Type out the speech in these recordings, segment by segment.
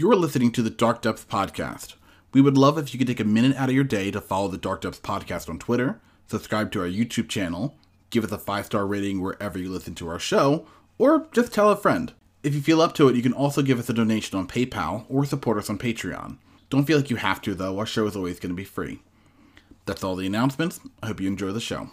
You're listening to the Dark Depths Podcast. We would love if you could take a minute out of your day to follow the Dark Depths Podcast on Twitter, subscribe to our YouTube channel, give us a five star rating wherever you listen to our show, or just tell a friend. If you feel up to it, you can also give us a donation on PayPal or support us on Patreon. Don't feel like you have to, though. Our show is always going to be free. That's all the announcements. I hope you enjoy the show.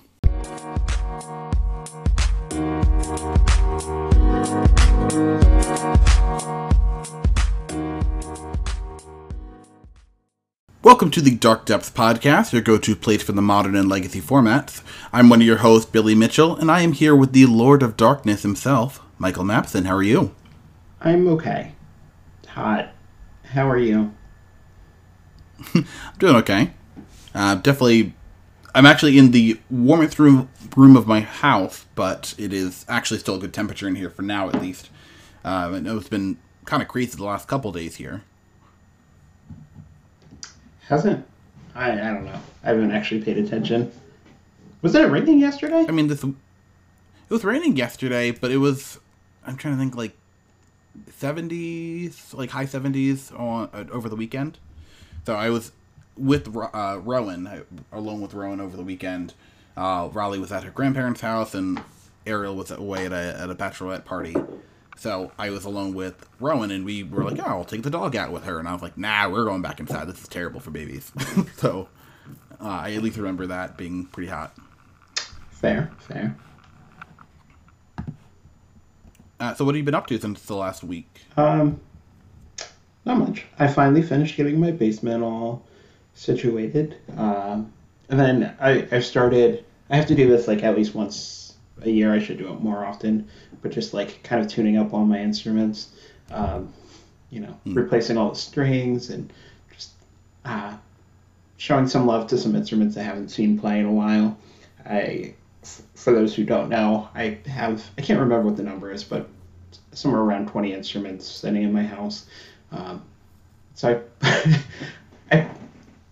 Welcome to the Dark Depths Podcast, your go to place for the modern and legacy formats. I'm one of your hosts, Billy Mitchell, and I am here with the Lord of Darkness himself, Michael Mapson. How are you? I'm okay. Hot. How are you? I'm doing okay. Uh, definitely, I'm actually in the warmest room room of my house, but it is actually still a good temperature in here for now, at least. Uh, I know it's been kind of crazy the last couple days here. Hasn't I? I don't know. I haven't actually paid attention. Was it raining yesterday? I mean, this it was raining yesterday, but it was. I'm trying to think like 70s, like high 70s on uh, over the weekend. So I was with uh, Rowan, alone with Rowan over the weekend. Uh, Raleigh was at her grandparents' house, and Ariel was away at a, at a bachelorette party. So I was alone with Rowan, and we were like, "Oh, I'll take the dog out with her." And I was like, "Nah, we're going back inside. This is terrible for babies." so uh, I at least remember that being pretty hot. Fair, fair. Uh, so what have you been up to since the last week? Um, not much. I finally finished getting my basement all situated. Um, and then I, I've started. I have to do this like at least once a year. I should do it more often, but just like kind of tuning up all my instruments. Um, you know, Hmm. replacing all the strings and just uh, showing some love to some instruments I haven't seen play in a while. I, for those who don't know, I have I can't remember what the number is, but somewhere around 20 instruments sitting in my house. Um, so I, I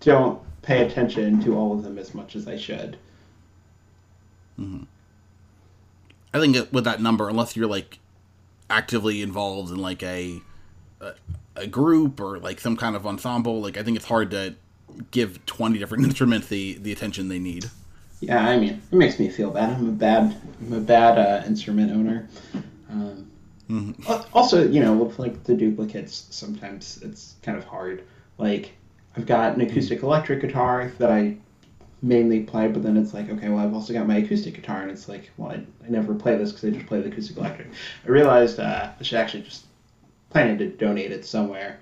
don't pay attention to all of them as much as I should. I think with that number, unless you're like actively involved in like a, a a group or like some kind of ensemble, like I think it's hard to give twenty different instruments the the attention they need. Yeah, I mean, it makes me feel bad. I'm a bad, I'm a bad uh, instrument owner. Um, al- Also, you know, with like the duplicates, sometimes it's kind of hard. Like, I've got an acoustic electric guitar that I mainly play, but then it's like, okay, well, I've also got my acoustic guitar, and it's like, well, I, I never play this because I just play the acoustic electric. I realized uh, I should actually just planning to donate it somewhere.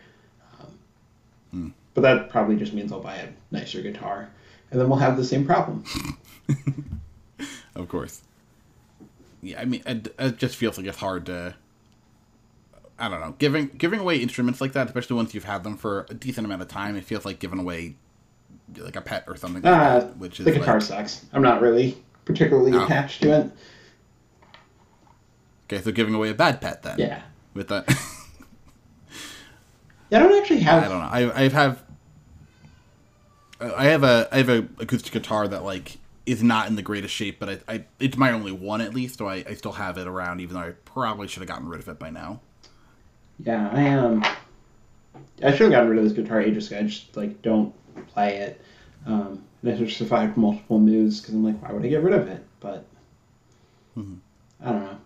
Um, But that probably just means I'll buy a nicer guitar, and then we'll have the same problem. Of course. Yeah, I mean, it, it just feels like it's hard to. I don't know, giving giving away instruments like that, especially once you've had them for a decent amount of time, it feels like giving away like a pet or something like Uh, that, which is the guitar like, sucks. I'm not really particularly No. attached to it. okay, so giving away a bad pet then. Yeah. With that, I don't actually have. I don't know. I I have I have a I have a acoustic guitar that like is not in the greatest shape, but I, I it's my only one at least, so I, I still have it around, even though I probably should have gotten rid of it by now. Yeah, I Um, I should have gotten rid of this guitar ages ago. I just like don't play it. Um, and it just survived multiple moves because I'm like, why would I get rid of it? But Mhm. I don't know.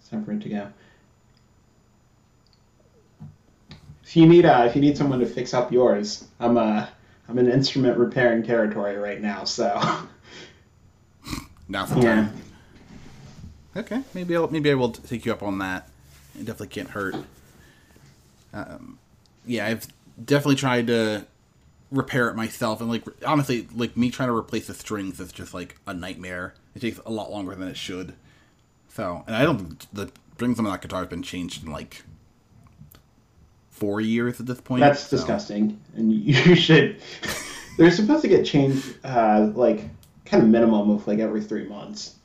It's time for it to go. If you need uh, if you need someone to fix up yours, I'm uh I'm in instrument repairing territory right now, so Now's the yeah. time. Okay, maybe I'll maybe I will take you up on that. It definitely can't hurt. Um, yeah, I've definitely tried to repair it myself, and like honestly, like me trying to replace the strings is just like a nightmare. It takes a lot longer than it should. So, and I don't think the strings on that guitar have been changed in like four years at this point. That's so- disgusting, and you should. They're supposed to get changed, uh, like kind of minimum of like every three months.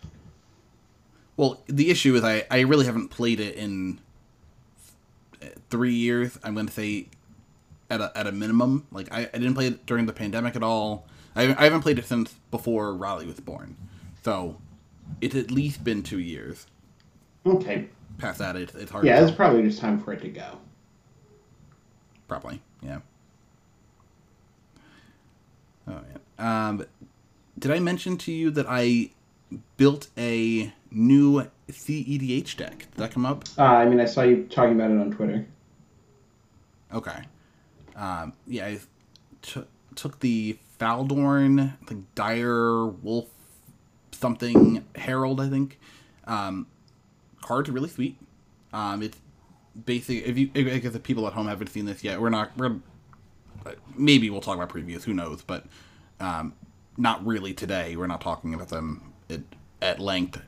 Well, the issue is I, I really haven't played it in three years. I'm going to say at a, at a minimum. Like I, I didn't play it during the pandemic at all. I, haven't- I haven't played it since before Raleigh was born. So it's at least been two years. Okay, Past that, it, it's hard. yeah, it's probably just time for it to go. probably. Yeah. Oh man. Um, did I mention to you that I built a new CEDH deck? Did that come up? Uh, I mean, I saw you talking about it on Twitter. Okay. Um, yeah, I t- took the Faldorn, the Dire Wolf something Herald, I think. Um, card's really sweet. Um, it's basically if you I guess if people at home haven't seen this yet, we're not we're maybe we'll talk about previews. Who knows? But um, not really today. We're not talking about them at, at length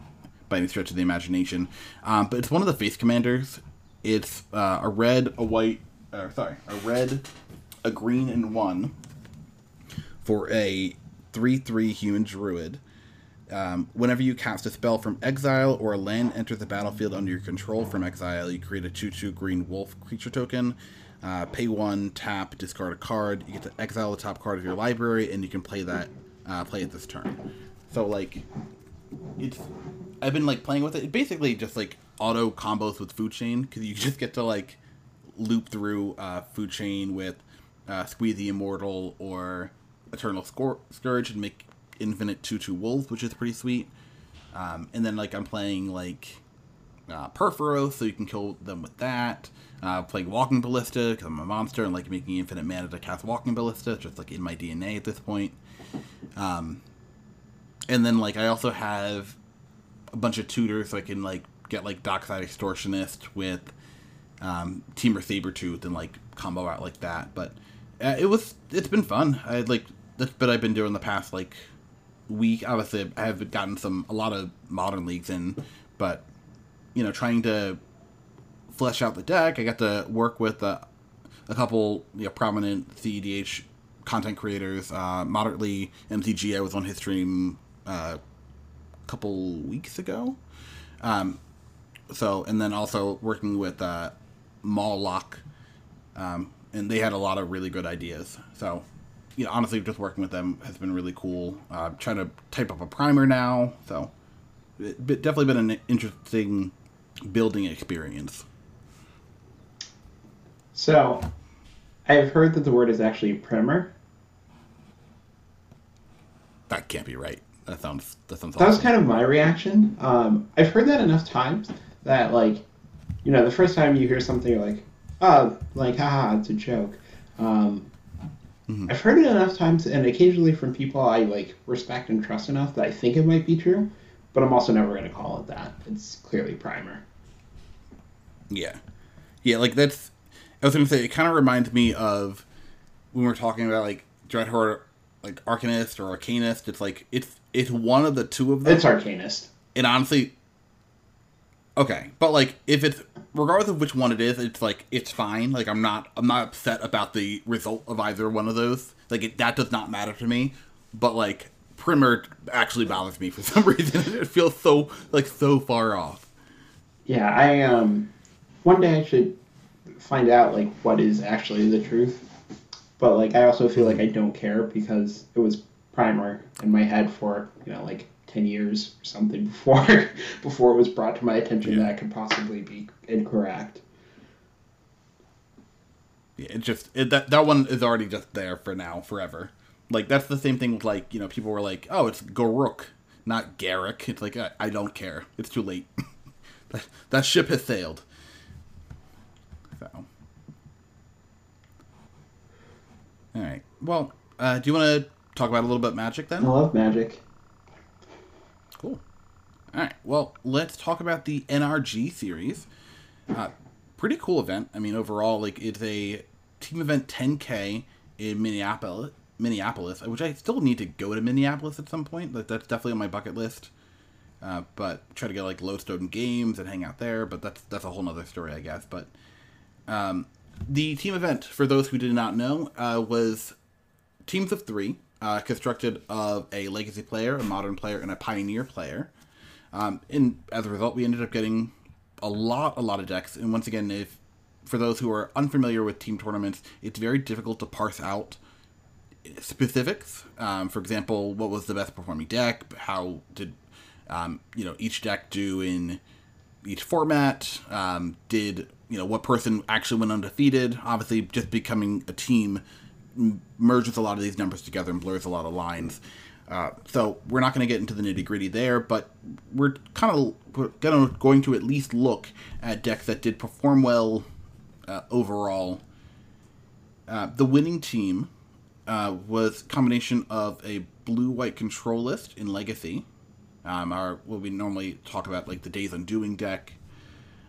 by any stretch of the imagination. Um, but it's one of the face commanders. It's uh, a red, a white, uh, sorry, a red, a green, and one for a three-three human druid. Um, whenever you cast a spell from exile or a land enters the battlefield under your control from exile, you create a 2 2 green wolf creature token. Uh, pay one, tap, discard a card. You get to exile the top card of your library, and you can play that uh, play it this turn. So like, it's I've been like playing with it. It basically just like auto combos with food chain because you just get to like loop through uh, food chain with uh, Squee the Immortal or Eternal Scourge and make infinite two two wolves, which is pretty sweet. Um, and then like I'm playing like uh, Purphoros, so you can kill them with that. Uh, playing Walking Ballista because I'm a monster and like making infinite mana to cast Walking Ballista, just like in my DNA at this point. Um, and then like I also have a bunch of tutors, so I can like get like Dockside Extortionist with um, Temur Sabertooth and like combo out like that. But uh, it was it's been fun. I like that's what I've been doing the past like week. Obviously, I have gotten some a lot of modern leagues in, but you know, trying to flesh out the deck, I got to work with uh, a couple you know, prominent CEDH content creators. Uh, moderately MTG, I was on his stream uh, a couple weeks ago. Um, so, and then also working with uh, Lock, um, and they had a lot of really good ideas. So, you know, honestly, just working with them has been really cool. Uh, trying to type up a primer now, so it, it definitely been an interesting building experience. So, I've heard that the word is actually primer. That can't be right. That sounds that sounds. That awesome. was kind of my reaction. Um, I've heard that enough times that like, you know, the first time you hear something, you're like, oh, like, haha, it's a joke. Um, Mm-hmm. I've heard it enough times, and occasionally from people I like respect and trust enough that I think it might be true, but I'm also never going to call it that. It's clearly primer. Yeah, yeah, like that's. I was going to say it kind of reminds me of when we are talking about like Dreadhorde, like Arcanist or Arcanist. It's like it's it's one of the two of them. It's Arcanist. And honestly, okay, but like if it's regardless of which one it is, it's like it's fine. Like I'm not I'm not upset about the result of either one of those. Like it, that does not matter to me. But like primer actually bothers me for some reason. it feels so like so far off. Yeah, I um one day I should find out like what is actually the truth. But like I also feel like I don't care because it was primer in my head for, you know, like 10 years or something before before it was brought to my attention yeah. that could possibly be incorrect. Yeah, it just it, that that one is already just there for now, forever. Like that's the same thing with like you know people were like, oh, it's Garruk, not Garrick. It's like I, I don't care. It's too late. that, that ship has sailed. So, all right. Well, uh, do you want to talk about a little bit magic then? I love magic. All right. Well, let's talk about the NRG series. Uh, pretty cool event. I mean, overall, like it's a team event 10K in Minneapolis, Minneapolis, which I still need to go to Minneapolis at some point. Like that's definitely on my bucket list. Uh, but try to get like Lodestone Games and hang out there. But that's that's a whole nother story, I guess. But um, the team event, for those who did not know, uh, was teams of three uh, constructed of a legacy player, a modern player, and a pioneer player. Um, and as a result, we ended up getting a lot, a lot of decks. And once again, if for those who are unfamiliar with team tournaments, it's very difficult to parse out specifics. Um, for example, what was the best performing deck? How did um, you know each deck do in each format? Um, did you know what person actually went undefeated. Obviously, just becoming a team merges a lot of these numbers together and blurs a lot of lines. Uh, so we're not going to get into the nitty gritty there, but we're kind of gonna, going to at least look at decks that did perform well uh, overall. Uh, the winning team uh, was combination of a blue-white control list in Legacy, um, our what we normally talk about like the Days Undoing deck.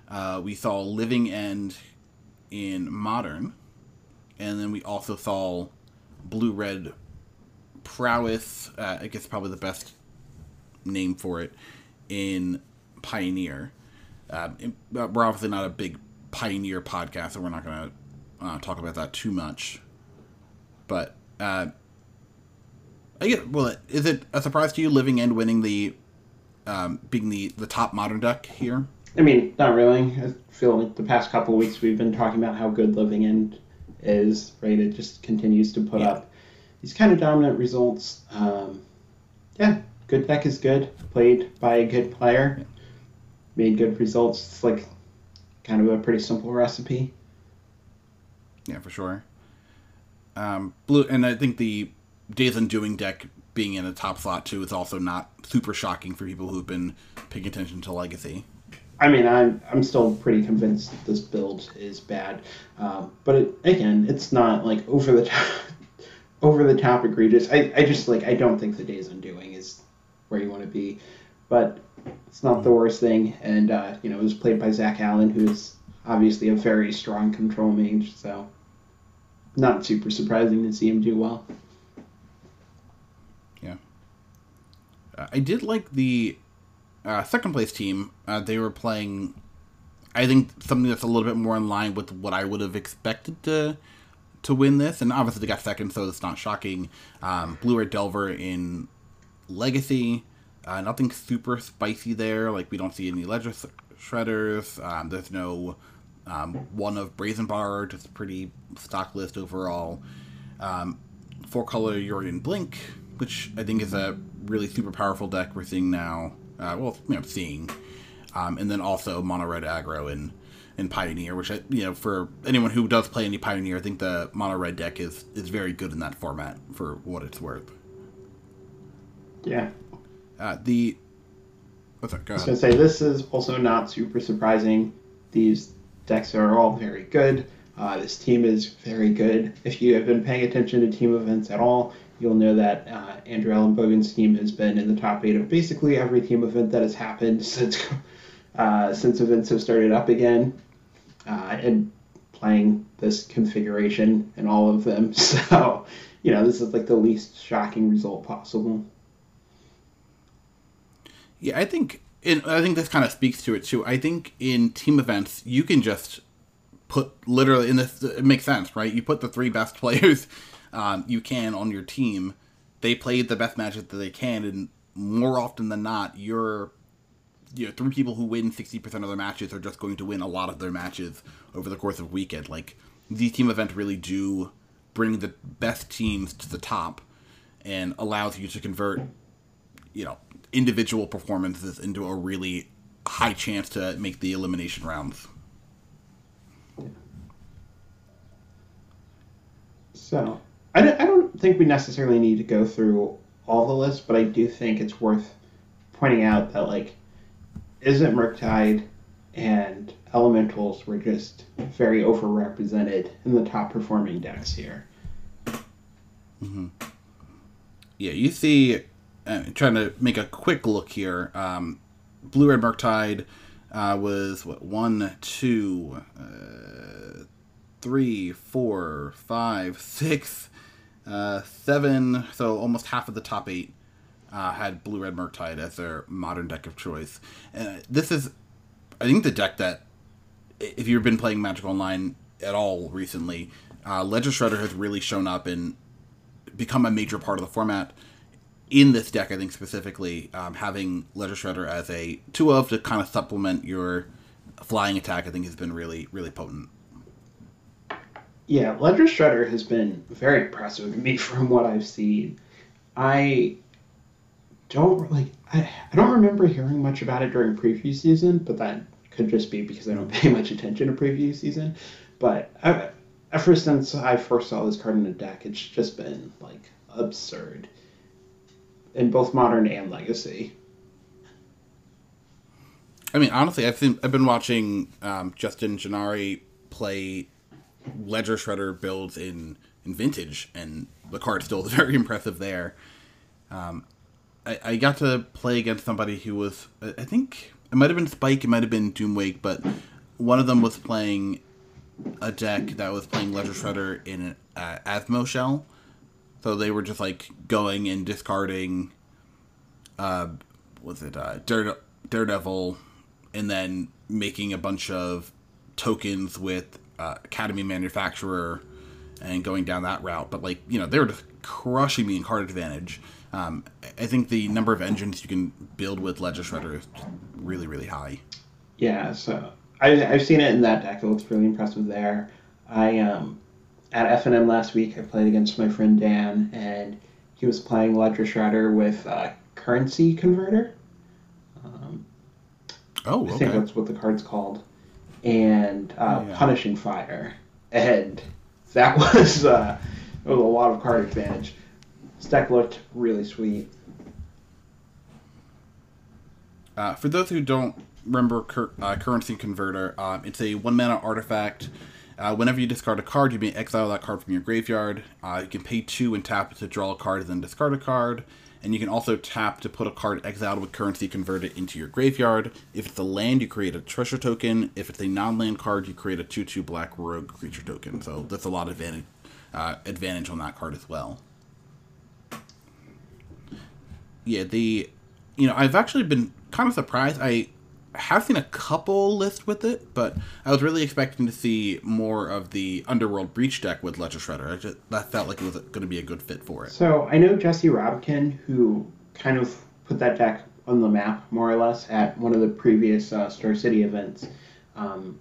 Uh, we saw Living End in Modern, and then we also saw Blue-Red Prowess. Uh, I guess probably the best name for it in Pioneer. Uh, we're obviously not a big Pioneer podcast, so we're not going to uh, talk about that too much. But uh, I get well. Is it a surprise to you, Living End winning the, um, being the the top modern deck here? I mean, not really. I feel like the past couple of weeks we've been talking about how good living end is. Right, it just continues to put yeah. up these kind of dominant results. Um, yeah, good deck is good. Played by a good player, made good results. It's like kind of a pretty simple recipe. Yeah, for sure. Um, blue, and I think the Days Undoing deck being in a top slot too is also not super shocking for people who've been paying attention to Legacy. I mean, I'm I'm still pretty convinced this build is bad, um, but it, again, it's not like over the top, over the top egregious. I, I just like I don't think the Days Undoing is where you want to be, but it's not the worst thing. And uh, you know, it was played by Zach Allen, who is obviously a very strong control mage, so not super surprising to see him do well. Yeah, uh, I did like the uh, second place team. Uh, they were playing, I think, something that's a little bit more in line with what I would have expected to to win this, and obviously they got second, so it's not shocking. Um, Blue Red Delver in Legacy, uh, nothing super spicy there. Like we don't see any ledger shredders. Um, there's no um, one of Brazen Borrower, just pretty stock list overall. Um, four color Yorion Blink, which I think is a really super powerful deck we're seeing now. Uh, well, you know, seeing, um, and then also mono red aggro in in Pioneer, which I, you know, for anyone who does play any Pioneer, I think the mono red deck is is very good in that format for what it's worth. Yeah. Uh, the. What's that? Go I was gonna say this is also not super surprising. These decks are all very good. Uh, this team is very good. If you have been paying attention to team events at all, you'll know that uh, Andrew Elenbogen's team has been in the top eight of basically every team event that has happened since uh, since events have started up again uh, and playing this configuration and all of them. So, you know, this is like the least shocking result possible. Yeah, I think it, I think this kind of speaks to it too. I think in team events you can just put literally in this. It makes sense, right? You put the three best players um, you can on your team. They played the best matches that they can, and more often than not, you're you know three people who win 60% of their matches are just going to win a lot of their matches over the course of a weekend. Like these team events really do bring the best teams to the top and allows you to convert you know individual performances into a really high chance to make the elimination rounds. So I don't, I don't think we necessarily need to go through all the lists but i do think it's worth pointing out that like Izzet Murktide and Elementals were just very overrepresented in the top performing decks here. Mm-hmm. Yeah, you see, uh, trying to make a quick look here. Um, Blue Red Murktide uh, was what one, two, uh, three, four, five, six, uh, seven. So almost half of the top eight uh, had Blue Red Murktide as their modern deck of choice. And this is, I think, the deck that, if you've been playing Magic Online at all recently, uh, Ledger Shredder has really shown up and become a major part of the format. In this deck, I think specifically, um, having Ledger Shredder as a 2 of to kind of supplement your flying attack, I think has been really, really potent. Yeah, Ledger Shredder has been very impressive to me from what I've seen. I don't like I, I don't remember hearing much about it during preview season, but that could just be because I don't pay much attention to preview season. But I, ever since I first saw this card in a deck, it's just been like absurd in both modern and legacy. I mean, honestly, I've been I've been watching um, Justin Gennari play Ledger Shredder builds in in Vintage, and the card's still very impressive there. Um, I, I got to play against somebody who was I think it might have been Spike, it might have been Doomwake, but one of them was playing a deck that was playing Ledger Shredder in uh, Asmo Shell. So they were just like going and discarding, uh, was it uh, Dare, Daredevil, and then making a bunch of tokens with uh, Academy Manufactor and going down that route. But like you know, they were just crushing me in card advantage. Um, I think the number of engines you can build with Ledger Shredder is really really high. Yeah, so I, I've seen it in that deck. It looks really impressive there. I um, at FNM last week, I played against my friend Dan, and he was playing Ledger Shredder with uh, Currency Converter. Um, oh, okay. I think that's what the card's called, and uh, oh, yeah. Punishing Fire, and that was uh, it was a lot of card advantage. This deck looked really sweet. Uh, for those who don't remember cur- uh, Currency Converter, um, it's a one mana artifact uh, whenever you discard a card, you may exile that card from your graveyard. Uh, you can pay two and tap it to draw a card and then discard a card. And you can also tap to put a card exiled with currency converter into your graveyard. If it's a land, you create a treasure token. If it's a non-land card, you create a 2-2 black rogue creature token. So that's a lot of advantage, uh, advantage on that card as well. Yeah, the you know I've actually been kind of surprised. I have seen a couple lists with it, but I was really expecting to see more of the Underworld Breach deck with Ledger Shredder. I just, that felt like it was going to be a good fit for it. So I know Jesse Robkin, who kind of put that deck on the map more or less at one of the previous uh, Star City events. Um,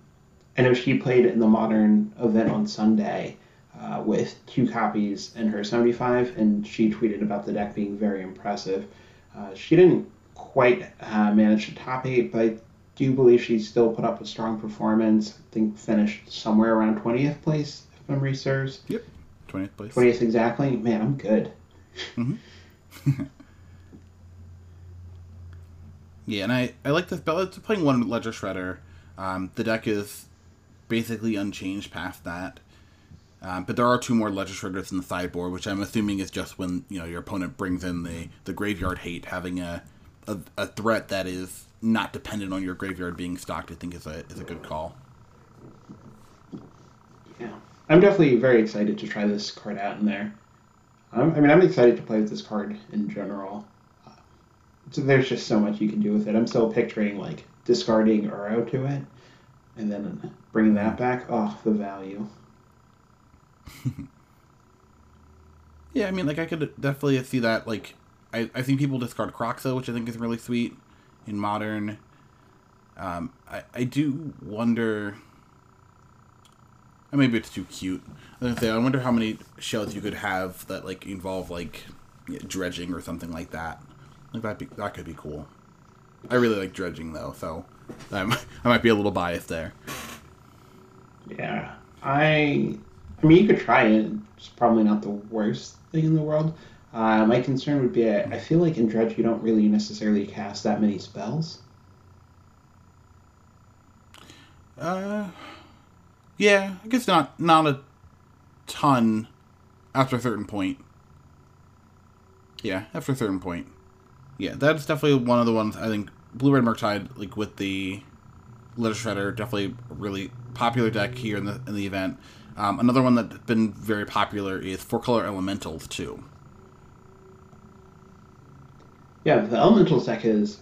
I know she played in the Modern event on Sunday uh, with two copies in her 75, and she tweeted about the deck being very impressive. Uh, she didn't quite uh, manage to top eight, but do you believe she still put up a strong performance. I think finished somewhere around 20th place, if memory serves. Yep, 20th place. 20th exactly. Man, I'm good. Mm-hmm. yeah, and I, I like this. But playing one Ledger Shredder. Um, the deck is basically unchanged past that. Um, but there are two more Ledger Shredders in the sideboard, which I'm assuming is just when you know your opponent brings in the, the graveyard hate, having a, a, a threat that is not dependent on your graveyard being stocked, I think is a is a good call. Yeah, I'm definitely very excited to try this card out in there. I mean, I'm excited to play with this card in general. Uh, so there's just so much you can do with it. I'm still picturing like discarding Uro to it, and then bringing that back. Oh, the value. yeah, I mean, like I could definitely see that. Like, I I think people discard Kroxa, which I think is really sweet in modern. Um, I, I do wonder. Maybe it's too cute. I, wonder how many shells you could have that like involve like dredging or something like that. Like that be that could be cool. I really like dredging though, so I'm, I might be a little biased there. Yeah, I. I mean, you could try it. It's probably not the worst thing in the world. Uh, my concern would be I, I feel like in Dredge you don't really necessarily cast that many spells. Uh, yeah, I guess not not a ton after a certain point. Yeah, after a certain point. Yeah, that's definitely one of the ones I think Blue Red Murktide, like with the Ledger Shredder, definitely really popular deck here in the in the event. Um, another one that's been very popular is four color elementals too yeah, the elemental deck is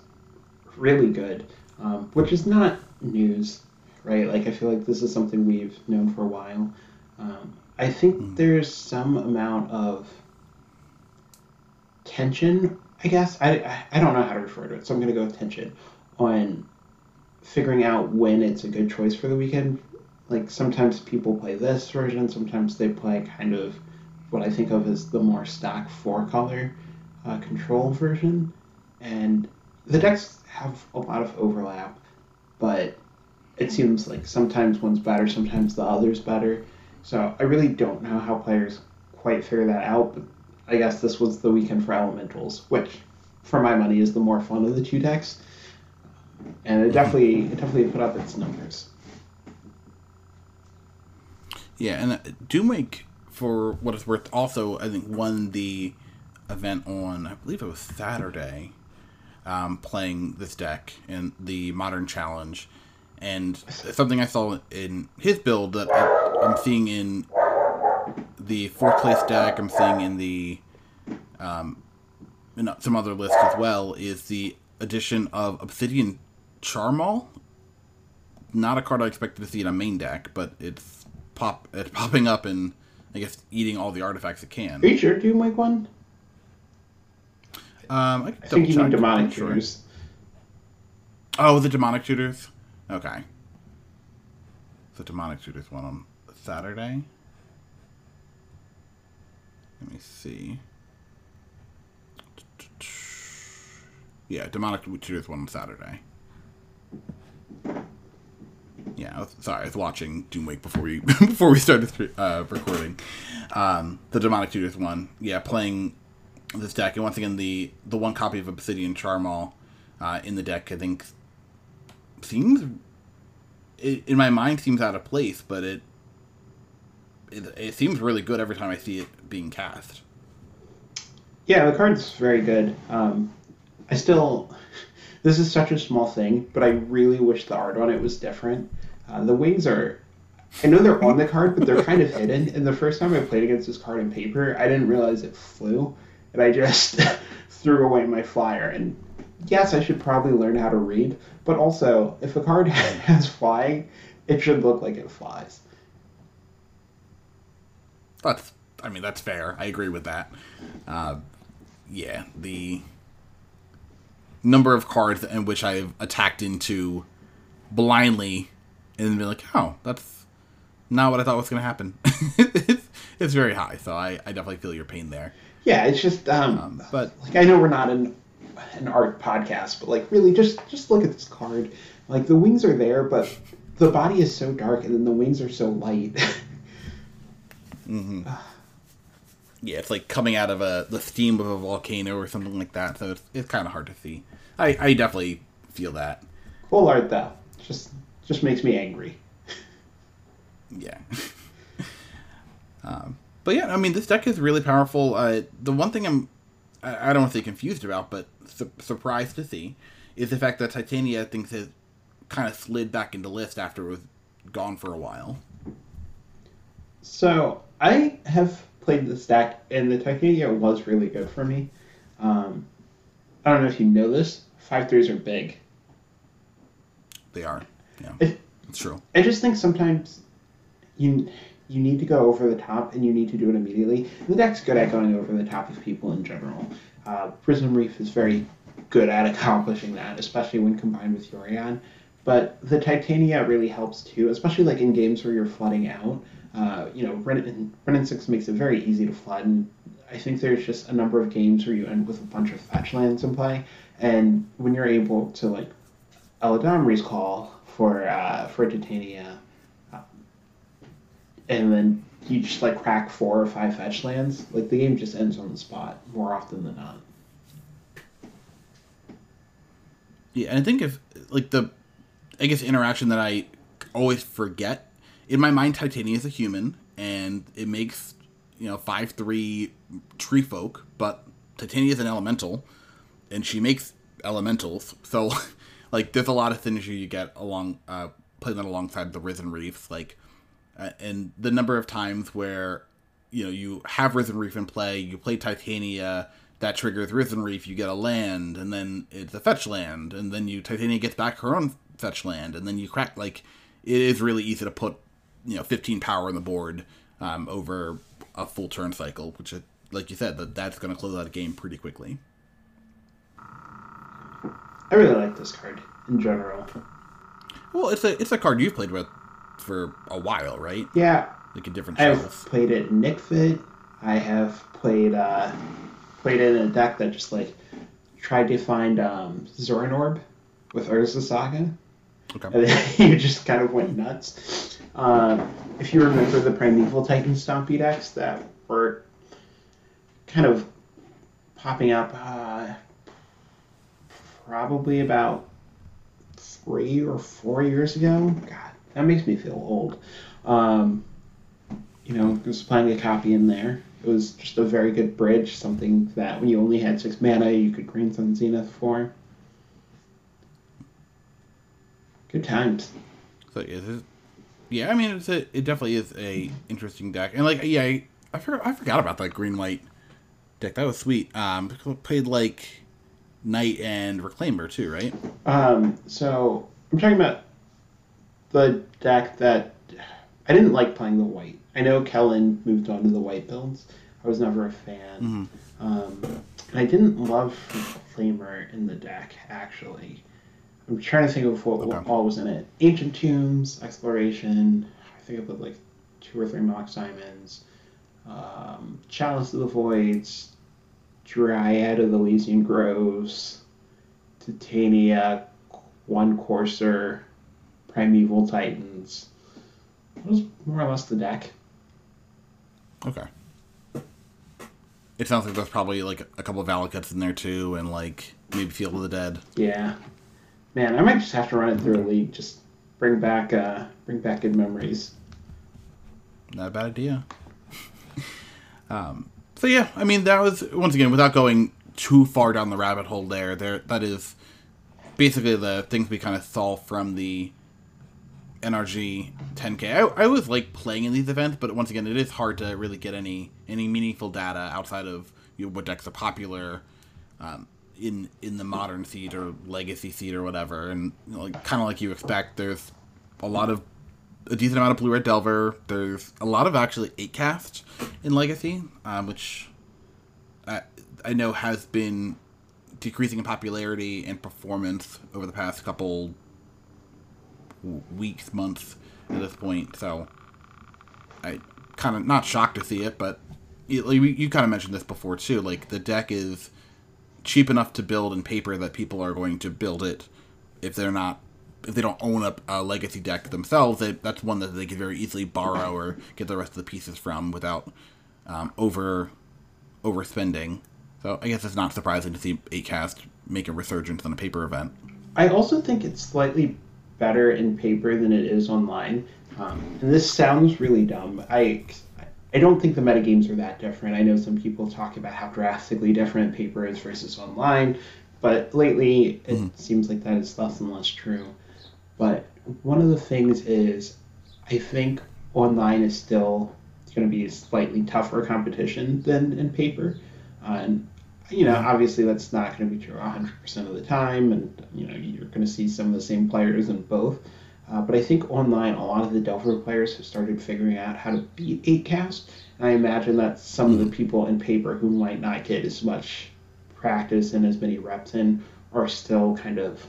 really good, um, which is not news, right? Like I feel like this is something we've known for a while. Um, I think mm. there's some amount of tension, I guess. I, I don't know how to refer to it, so I'm going to go with tension on figuring out when it's a good choice for the weekend. Like sometimes people play this version, sometimes they play kind of what I think of as the more stock four color uh, control version, and the decks have a lot of overlap, but it seems like sometimes one's better, sometimes the other's better. So I really don't know how players quite figure that out. But I guess this was the weekend for elementals, which, for my money, is the more fun of the two decks. And it definitely it definitely put up its numbers. Yeah, and uh, Doomwake, for what it's worth, also I think won the event on I believe it was Saturday, um, playing this deck in the Modern Challenge, and something I saw in his build that I'm seeing in the fourth place deck, I'm seeing in the um, in some other lists as well, is the addition of Obsidian Charmaw. Not a card I expected to see in a main deck, but it's pop it's popping up and I guess eating all the artifacts it can. Are you sure Doom Wake won? Um, I, I think you mean demonic sure. tutors. Oh, the demonic tutors. Okay. The demonic tutors won on Saturday. Let me see. Yeah, demonic tutors won on Saturday. Yeah, was, sorry, I was watching Doom Doomwake before we before we started uh, recording. Um, the demonic tutors won, yeah, playing this deck, and once again the the one copy of Obsidian Charmaw uh, in the deck, I think seems it, in my mind seems out of place, but it, it it seems really good every time I see it being cast. Yeah, the card's very good. Um, I still, this is such a small thing, but I really wish the art on it was different. Uh, the wings are, I know they're on the card, but they're kind of hidden. And the first time I played against this card in paper, I didn't realize it flew, and I just threw away my flyer. And yes, I should probably learn how to read, but also, if a card has flying, it should look like it flies. That's, I mean, that's fair. I agree with that. Uh, yeah, the number of cards in which I've attacked into blindly and then be like, oh, that's not what I thought was going to happen. it's, it's very high, so I, I definitely feel your pain there. Yeah, it's just, um, um, but like I know we're not an an art podcast, but like really, just just look at this card. Like the wings are there, but the body is so dark, and then the wings are so light. mm-hmm. Yeah, it's like coming out of a the steam of a volcano or something like that. So it's, it's kind of hard to see. I, I definitely feel that. Cool art though. Just just makes me angry. yeah. um, but yeah, I mean, this deck is really powerful. Uh, the one thing I'm I, I don't want to say confused about, but su- surprised to see is the fact that Titania thinks has kind of slid back into list after it was gone for a while. So I have played this deck, and the Titania was really good for me. Um, I don't know if you know this. Five threes are big. They are. Yeah, it, it's true. I just think sometimes you you need to go over the top, and you need to do it immediately. The deck's good at going over the top of people in general. Uh, Risen Reef is very good at accomplishing that, especially when combined with Yorion. But the Titania really helps too, especially like in games where you're flooding out. Uh, you know, Wrenn and Six makes it very easy to flood, and I think there's just a number of games where you end with a bunch of fetch lands in play, and when you're able to like Eladamri's call for uh, for Titania, and then you just like crack four or five fetch lands, like the game just ends on the spot more often than not. Yeah, and I think if like the, I guess interaction that I always forget in my mind, Titania is a human, and it makes you know five three tree folk, but Titania is an elemental, and she makes elementals. So, like, there's a lot of synergy you get along uh, playing that alongside the Risen Reefs, like, uh, and the number of times where you know you have Risen Reef in play, you play Titania. That triggers Risen Reef, you get a land, and then it's a fetch land, and then you Titania gets back her own fetch land, and then you crack like it is really easy to put you know 15 power on the board um, over a full turn cycle, which, like you said, that that's going to close out a game pretty quickly. I really like this card in general. Well, it's a it's a card you've played with for a while, right? Yeah. Like a different I've played it in Nic Fit. I have played uh, played it in a deck that just like tried to find um, Zuran Orb with Urza Saga. Okay. And he just kind of went nuts. Uh, if you remember the Primeval Titan Stompy decks that were kind of popping up uh, probably about three or four years ago. God, that makes me feel old. Um, you know, was playing a copy in there. It was just a very good bridge, something that when you only had six mana, you could Green Sun Zenith for. Good times. So is it? Yeah, I mean, it's a, it definitely is a interesting deck, and like, yeah, I, I, for, I forgot about that green white deck. That was sweet. Um, played like Knight and Reclaimer too, right? Um, so I'm talking about the deck that I didn't like playing the white. I know Kellen moved on to the white builds. I was never a fan. Mm-hmm. Um, and I didn't love Flamer in the deck actually. I'm trying to think of what, okay. all was in it. Ancient Tombs, Exploration. I think I put like two or three Mox Diamonds. Um, Chalice of the Voids, Dryad of the Ilysian Groves, Titania, One Courser, Primeval Titans. That was more or less the deck. Okay. It sounds like there's probably like a couple of Valakuts in there too, and like maybe Field of the Dead. Yeah, man, I might just have to run it through a league. Just bring back, uh, bring back good memories. Not a bad idea. um, so yeah, I mean that was once again without going too far down the rabbit hole. There, there that is basically the things we kind of saw from the NRG 10K. I, I was like playing in these events, but once again, it is hard to really get any any meaningful data outside of you know, what decks are popular um, in in the modern seed or legacy seed or whatever. And you know, like, kind of like you expect, there's a lot of a decent amount of blue red delver. There's a lot of actually eight cast in legacy, um, which I, I know has been decreasing in popularity and performance over the past couple weeks, months at this point. So I kind of not shocked to see it, but you, you kind of mentioned this before too. Like the deck is cheap enough to build in paper that people are going to build it if they're not if they don't own a, a legacy deck themselves. They, that's one that they could very easily borrow or get the rest of the pieces from without um, over overspending. So I guess it's not surprising to see 8cast make a resurgence on a paper event. I also think it's slightly better in paper than it is online. Um, and this sounds really dumb. I I don't think the metagames are that different. I know some people talk about how drastically different paper is versus online, but lately it mm-hmm. seems like that is less and less true. But one of the things is, I think online is still going to be a slightly tougher competition than in paper. Uh, and you know, obviously that's not going to be true 100% of the time, and you know you're going to see some of the same players in both. Uh, but I think online, a lot of the Delver players have started figuring out how to beat 8cast, and I imagine that some of the people in paper who might not get as much practice and as many reps in are still kind of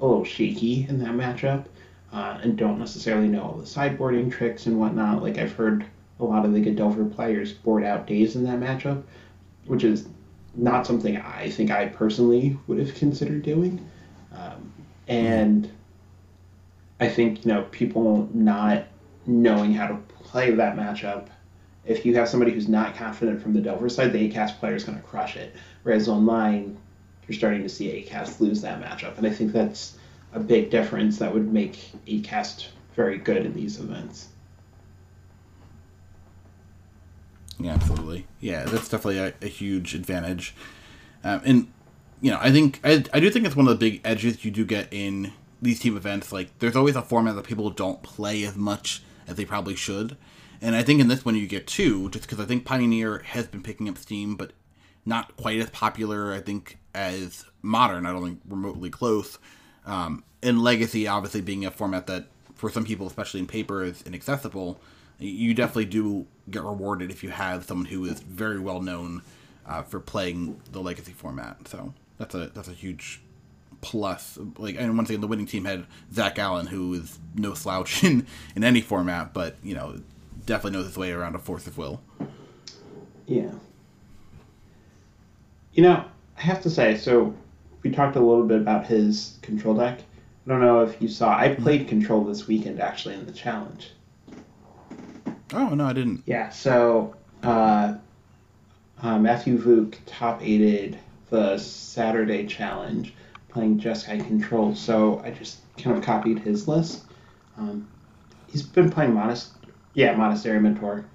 a little shaky in that matchup, uh, and don't necessarily know all the sideboarding tricks and whatnot. Like I've heard a lot of the good Delver players board out days in that matchup, which is not something I think I personally would have considered doing. Um, and I think, you know, people not knowing how to play that matchup, if you have somebody who's not confident from the Delver side, the 8cast player is going to crush it. Whereas online, you're starting to see 8cast lose that matchup. And I think that's a big difference that would make 8cast very good in these events. Yeah, absolutely. Yeah, that's definitely a, a huge advantage. Um, and you know, I think I, I do think it's one of the big edges you do get in these team events. Like, there's always a format that people don't play as much as they probably should. And I think in this one you get two, just because I think Pioneer has been picking up steam, but not quite as popular. I think as Modern. I don't think remotely close. Um, and Legacy, obviously being a format that for some people, especially in paper, is inaccessible you definitely do get rewarded if you have someone who is very well known uh, for playing the legacy format. So that's a that's a huge plus. Like, and once again, the winning team had Zach Allen, who is no slouch in in any format, but you know, definitely knows his way around a force of will. Yeah. You know, I have to say, so we talked a little bit about his control deck. I don't know if you saw. I played Control this weekend actually in the challenge. Oh no, I didn't. Yeah, so uh, uh, Matthew Vuk top aided the Saturday challenge playing Jeskai Control, so I just kind of copied his list. Um, he's been playing Modest, yeah, Monastery Mentor,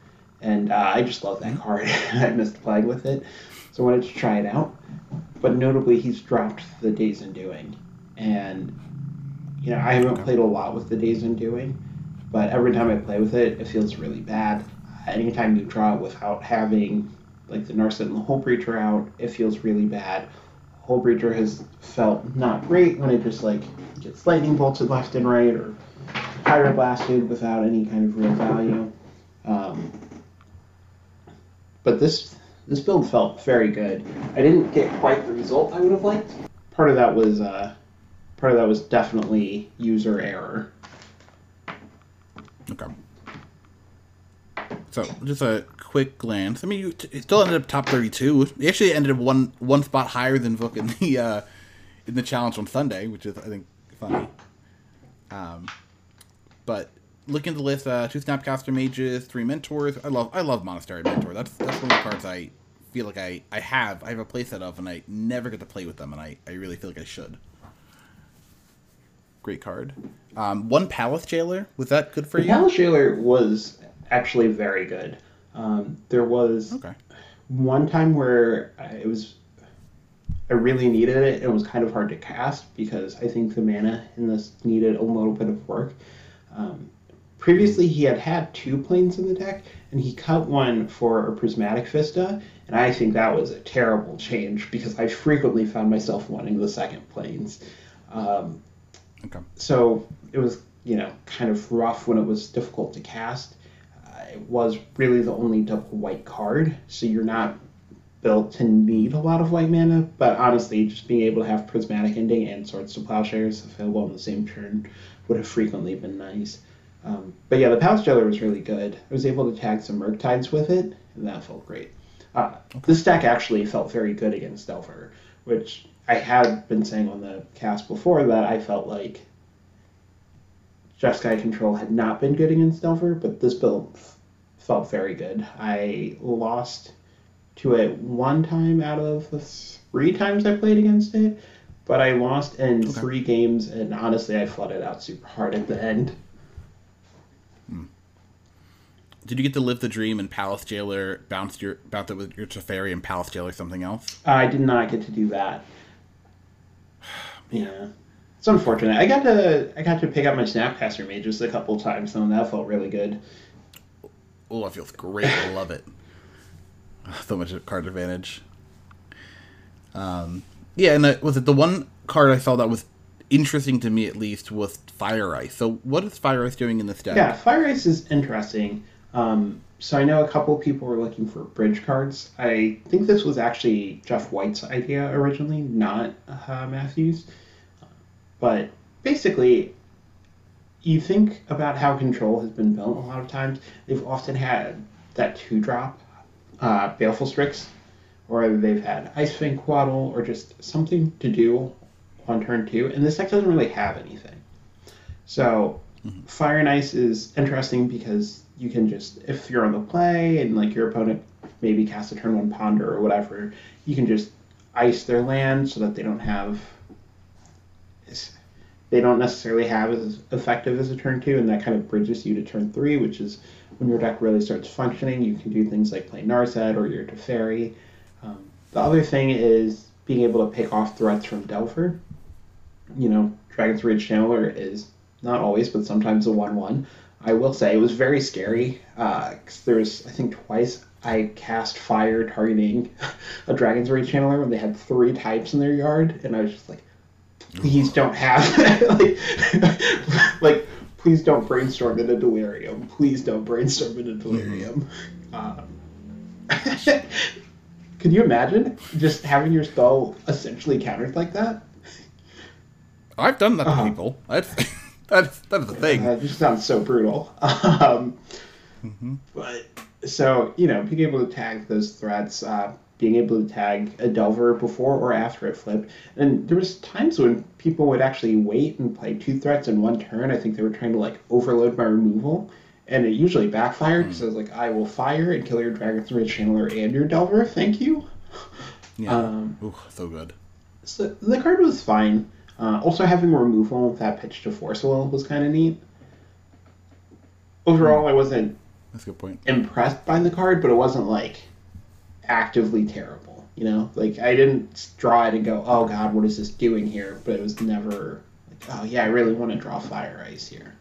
and uh, I just love that card. I missed playing with it, so I wanted to try it out. But notably, he's dropped the Days Undoing, and you know I haven't played a lot with the Days Undoing, but every time I play with it, it feels really bad. Anytime you draw it without having like the Narset and the Hullbreacher out, it feels really bad. Hullbreacher has felt not great when it just like gets lightning bolted left and right or pyroblasted without any kind of real value. Um, but this this build felt very good. I didn't get quite the result I would have liked. Part of that was uh, part of that was definitely user error. Okay. So just a quick glance. I mean, you still ended up top thirty-two. He actually ended up one one spot higher than Vuk in the uh, in the challenge on Sunday, which is I think funny. Um, but looking at the list, uh, two Snapcaster mages, three mentors. I love I love Monastery Mentor. That's that's one of the cards I feel like I, I have I have a playset of, and I never get to play with them, and I, I really feel like I should. Great card. Um, one Palace Jailer was that good for The you? Palace Jailer was actually very good. Um, there was Okay. one time where I, it was I really needed it. And it was kind of hard to cast because I think the mana in this needed a little bit of work. Um, previously, he had had two Plains in the deck, and he cut one for a Prismatic Vista, and I think that was a terrible change because I frequently found myself wanting the second Plains. Um, Okay. so it was you know kind of rough when it was difficult to cast. Uh, it was really the only double white card so you're not built to need a lot of white mana but honestly just being able to have prismatic ending and swords to plowshares available on the same turn would have frequently been nice. Um, but yeah the palace jailer was really good. I was able to tag some Murktides with it and that felt great. Uh, this deck actually felt very good against Delver, which I had been saying on the cast before that I felt like Jeskai Control had not been good against Delver, but this build f- felt very good. I lost to it one time out of the three times I played against it, but I lost in three games, and honestly, I flooded out super hard at the end. Hmm. Did you get to live the dream and Palace Jailer bounced your bounced it with your Teferi and Palace Jailer something else? I did not get to do that. Yeah, it's unfortunate. I got to I got to pick up my Snapcaster Mages a couple times, though, and that felt really good. Oh, it feels great. I love it. So much card advantage. Um, yeah, and uh, was it the one card I saw that was interesting to me at least was Fire Ice. So what is Fire Ice doing in this deck? Yeah, Fire Ice is interesting. Um, so I know a couple people were looking for bridge cards. I think this was actually Jeff White's idea originally, not uh, Matthews. But basically, you think about how Control has been built a lot of times. They've often had that two drop uh, Baleful Strix, or they've had Ice Fang Coatl, or just something to do on turn two. And this deck doesn't really have anything. So Fire and Ice is interesting because you can just, if you're on the play and like your opponent maybe cast a turn one ponder or whatever, you can just ice their land so that they don't have, they don't necessarily have as effective as a turn two, and that kind of bridges you to turn three, which is when your deck really starts functioning. You can do things like play Narset or your Teferi. Um, the other thing is being able to pick off threats from Delver. You know, Dragon's Rage Channeler is not always, but sometimes a 1 1. I will say it was very scary because there was I think, twice I cast fire targeting a Dragon's Rage Channeler when they had three types in their yard, and I was just like, please don't have, like, like, please don't brainstorm in a delirium. Please don't brainstorm in a delirium. Um, Can you imagine just having your spell essentially countered like that? I've done that Uh-huh. to people. That's that's that's the thing. that just sounds so brutal. Um, But so you know, being able to tag those threats, uh, being able to tag a Delver before or after it flipped. And there was times when people would actually wait and play two threats in one turn. I think they were trying to like overload my removal, and it usually backfired because mm. I was like, I will fire and kill your Dragon's Rage Channeler and your Delver. Thank you. Yeah. Um, Ooh, so good. So the card was fine. Uh, also, having removal with that pitch to force will was kind of neat. Overall, mm. I wasn't. That's a good point. Impressed by the card, but it wasn't like actively terrible. You know, like I didn't draw it and go, "Oh God, what is this doing here?" But it was never like, "Oh yeah, I really want to draw Fire Ice here."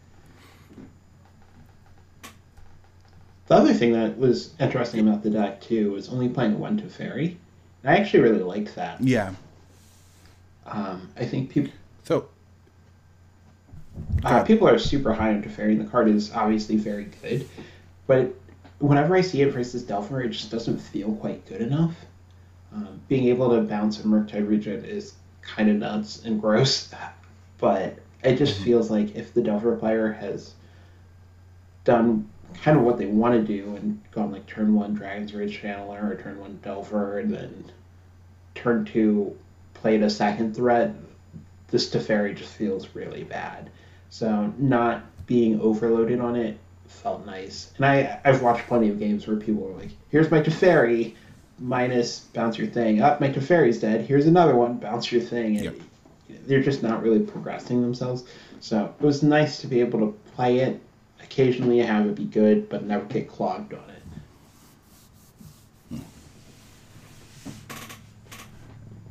The other thing that was interesting about the deck too was only playing one Teferi. I actually really liked that. Yeah. Um, I think people. So. Uh, people are super high on Teferi, and the card is obviously very good, but whenever I see it versus Delver, it just doesn't feel quite good enough. Um, being able to bounce a Murktide Regent is kind of nuts and gross, but it just mm-hmm. feels like if the Delver player has done kind of what they want to do and gone like turn one Dragon's Rage Channeler or turn one Delver and then turn two played a second threat, this Teferi just feels really bad. So not being overloaded on it felt nice. And I I've watched plenty of games where people are like, "Here's my Teferi, minus bounce your thing. Up, oh, my Teferi's dead. Here's another one, bounce your thing." And yep. they're just not really progressing themselves. So it was nice to be able to play it. Occasionally, have it be good, but never get clogged on it.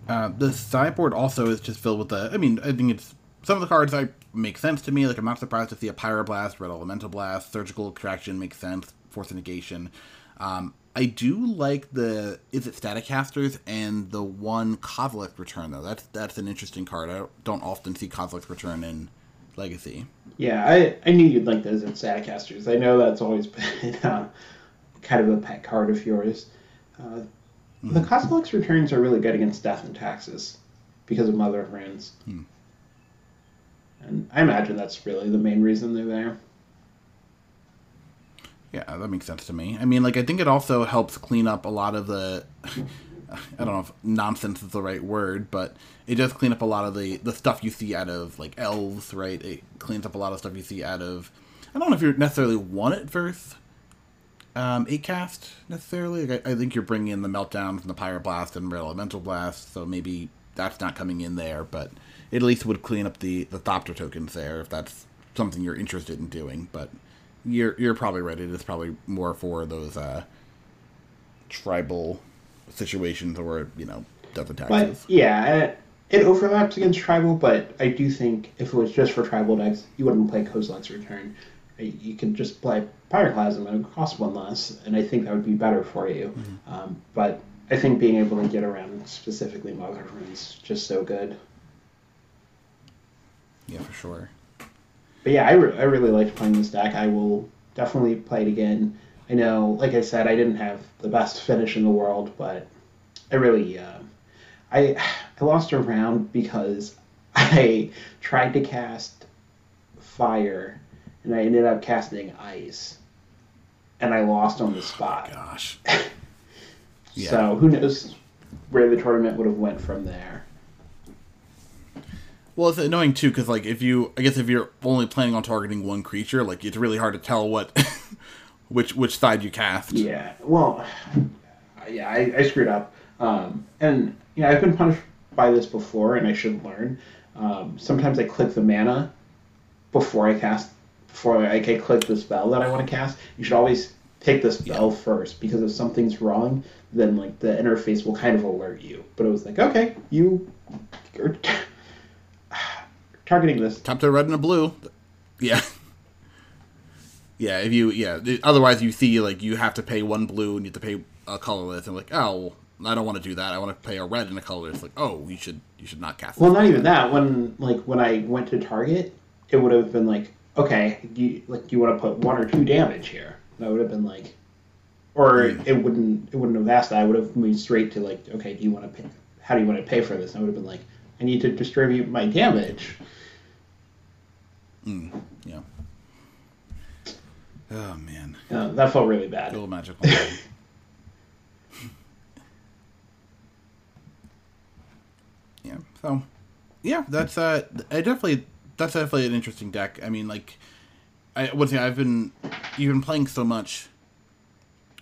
Uh, the sideboard also is just filled with the. I mean, I think it's some of the cards I make sense to me. Like I'm not surprised to see a Pyroblast, Red Elemental Blast, Surgical Extraction makes sense, Force Negation. Um, I do like the is it static casters and the one Kozilek return though. That's that's an interesting card. I don't often see Kozilek return in Legacy. Yeah, I, I knew you'd like those in Staticasters. I know that's always been uh, kind of a pet card of yours. Uh, mm-hmm. The Kozilek's returns are really good against Death and Taxes because of Mother of Runes. Mm. And I imagine that's really the main reason they're there. Yeah, that makes sense to me. I mean, like, I think it also helps clean up a lot of the. I don't know if nonsense is the right word, but it does clean up a lot of the, the stuff you see out of, like, elves, right? It cleans up a lot of stuff you see out of. I don't know if you necessarily want it versus um, 8cast, necessarily. Like, I, I, think you're bringing in the Meltdowns and the Pyroblast and Red Elemental Blast, so maybe that's not coming in there, but it at least would clean up the the Thopter tokens there if that's something you're interested in doing. But you're you're probably right. It is probably more for those uh, tribal situations or you know Death and Taxes. But yeah, it, it overlaps against tribal, but I do think if it was just for tribal decks, you wouldn't play Kozilek's Return. You could just play Pyroclasm and it would cost one less, and I think that would be better for you. Mm-hmm. Um, but I think being able to get around specifically Mother Runes just so good. Yeah, for sure. But yeah, I, re- I really liked playing this deck. I will definitely play it again. I know, like I said, I didn't have the best finish in the world, but I really, uh, I I lost a round because I tried to cast fire, and I ended up casting ice, and I lost on the spot. Oh, gosh. yeah. So who knows where the tournament would have went from there. Well, it's annoying too because like if you, I guess if you're only planning on targeting one creature, like it's really hard to tell what, which which side you cast. Yeah. Well, yeah, I, I screwed up, um, and yeah, I've been punished by this before, and I should learn. Um, sometimes I click the mana before I cast, before I can click the spell that I want to cast. You should always take the spell yeah. first because if something's wrong, then like the interface will kind of alert you. But it was like, okay, you targeting this. Top to red and a blue. Yeah. Yeah, if you yeah, otherwise you see like you have to pay one blue and you have to pay a colorless and like oh I don't want to do that. I want to pay a red and a colorless. Like oh you should you should not cast. Well, not even that. When like when I went to target, it would have been like okay, you like you want to put one or two damage here. That would have been like, or mm. it wouldn't it wouldn't have asked that. I would have moved straight to like okay, do you want to pay? How do you want to pay for this? And I would have been like I need to distribute my damage. Mm, yeah. Oh man. Uh, that felt really bad. A little magical. yeah. So, yeah, that's uh, I definitely that's definitely an interesting deck. I mean, like, I one thing I've been you've been playing so much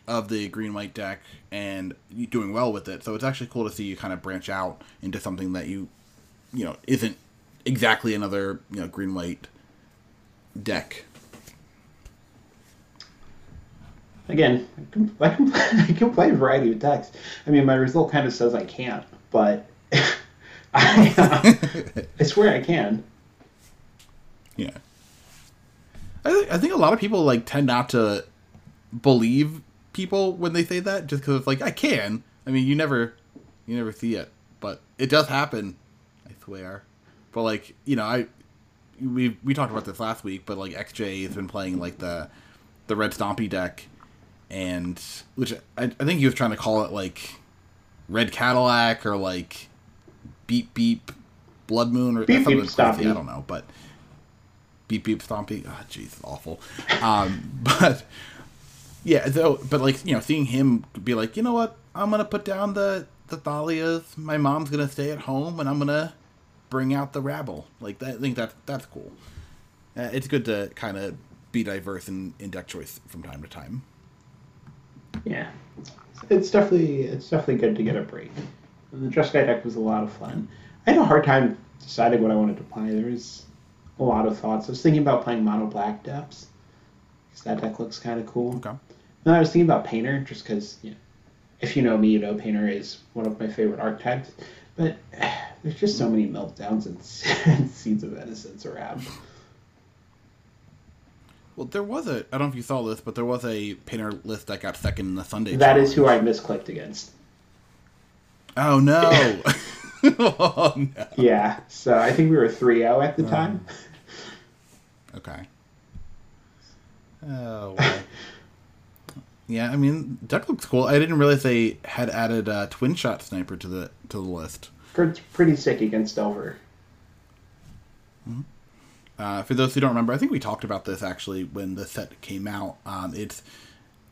of the green white deck and doing well with it, so it's actually cool to see you kind of branch out into something that you you know isn't exactly another you know green white deck. Again, I can, I can, I can play a variety of decks. I mean, my result kind of says I can't, but I, uh, I swear I can. Yeah. I, th- I think a lot of people like tend not to believe people when they say that just because it's like I can. I mean, you never, you never see it, but it does happen. Swear. But like you know, I we we talked about this last week, but like XJ has been playing like the the red stompy deck, and which I, I think he was trying to call it like red Cadillac or like beep beep blood moon or Beep, something beep, crazy. stompy. I don't know, but beep beep stompy. Ah, jeez, awful. Um, but yeah, though, but like you know, seeing him be like, you know what, I'm gonna put down the the Thalias. My mom's gonna stay at home, and I'm gonna bring out the rabble. Like that, I think that that's cool. Uh, it's good to kind of be diverse in, in deck choice from time to time. Yeah, it's definitely it's definitely good to get a break. And the Jeskai deck was a lot of fun. I had a hard time deciding what I wanted to play. There was a lot of thoughts. I was thinking about playing Mono Black Depths because that deck looks kind of cool. Okay. And I was thinking about Painter just because, you know, if you know me, you know Painter is one of my favorite archetypes. But there's just so many meltdowns and, Seeds of Innocence around. Well, there was a I don't know if you saw this, but there was a painter list that got second in the Sunday. That is who. I misclicked against. Oh no! oh no! Yeah, so I think we were 3 0 at the Um, time. Okay. Oh. Well. yeah, I mean, Duck looks cool. I didn't realize they had added uh, Twinshot Sniper to the to the list. Pretty, sick against Delver. Uh, for those who don't remember, I think we talked about this actually when the set came out. Um, it's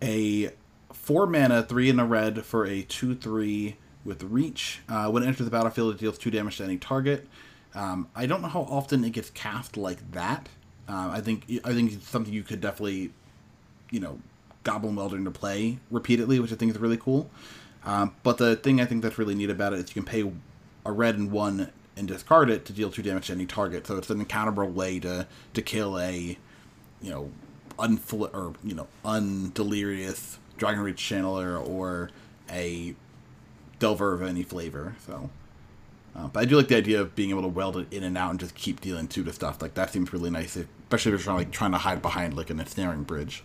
a four mana, three in a red for a two three with reach. Uh, when it enters the battlefield, it deals two damage to any target. Um, I don't know how often it gets cast like that. Uh, I think I think it's something you could definitely, you know, Goblin Welder into play repeatedly, which I think is really cool. Um, but the thing I think that's really neat about it is you can pay a red and one and discard it to deal two damage to any target. So it's an encounterable way to to kill a, you know, unfl- or you know undelirious Dragon's Rage Channeler or a Delver of any flavor. So. Uh, but I do like the idea of being able to weld it in and out and just keep dealing two to stuff. Like that seems really nice, especially if you're trying like trying to hide behind like an ensnaring bridge.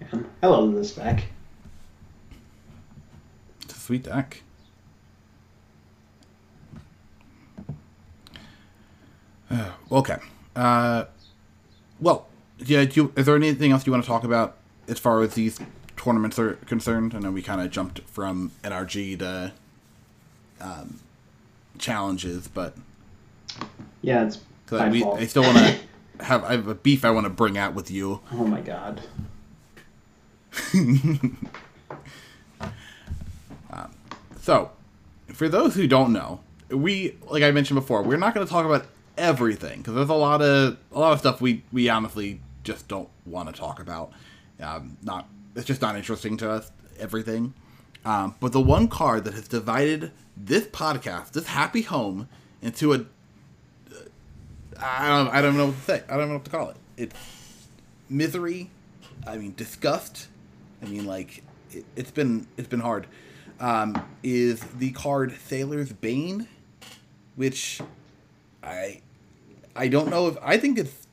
Man, I love this deck. Sweet deck. Uh, okay. Uh, well, yeah. Do you, is there anything else you want to talk about as far as these tournaments are concerned? I know we kind of jumped from NRG to um, challenges, but Yeah, it's I, we. I still want to have I have a beef I want to bring out with you. Oh my god. So, for those who don't know, we like I mentioned before, we're not going to talk about everything because there's a lot of a lot of stuff we we honestly just don't want to talk about. Um, not it's just not interesting to us. Everything, um, but the one card that has divided this podcast, this happy home, into a I don't I don't know what to say. I don't know what to call it. It's misery. I mean disgust. I mean like it, it's been it's been hard. Um, is the card Sailor's Bane, which I I don't know if I think it's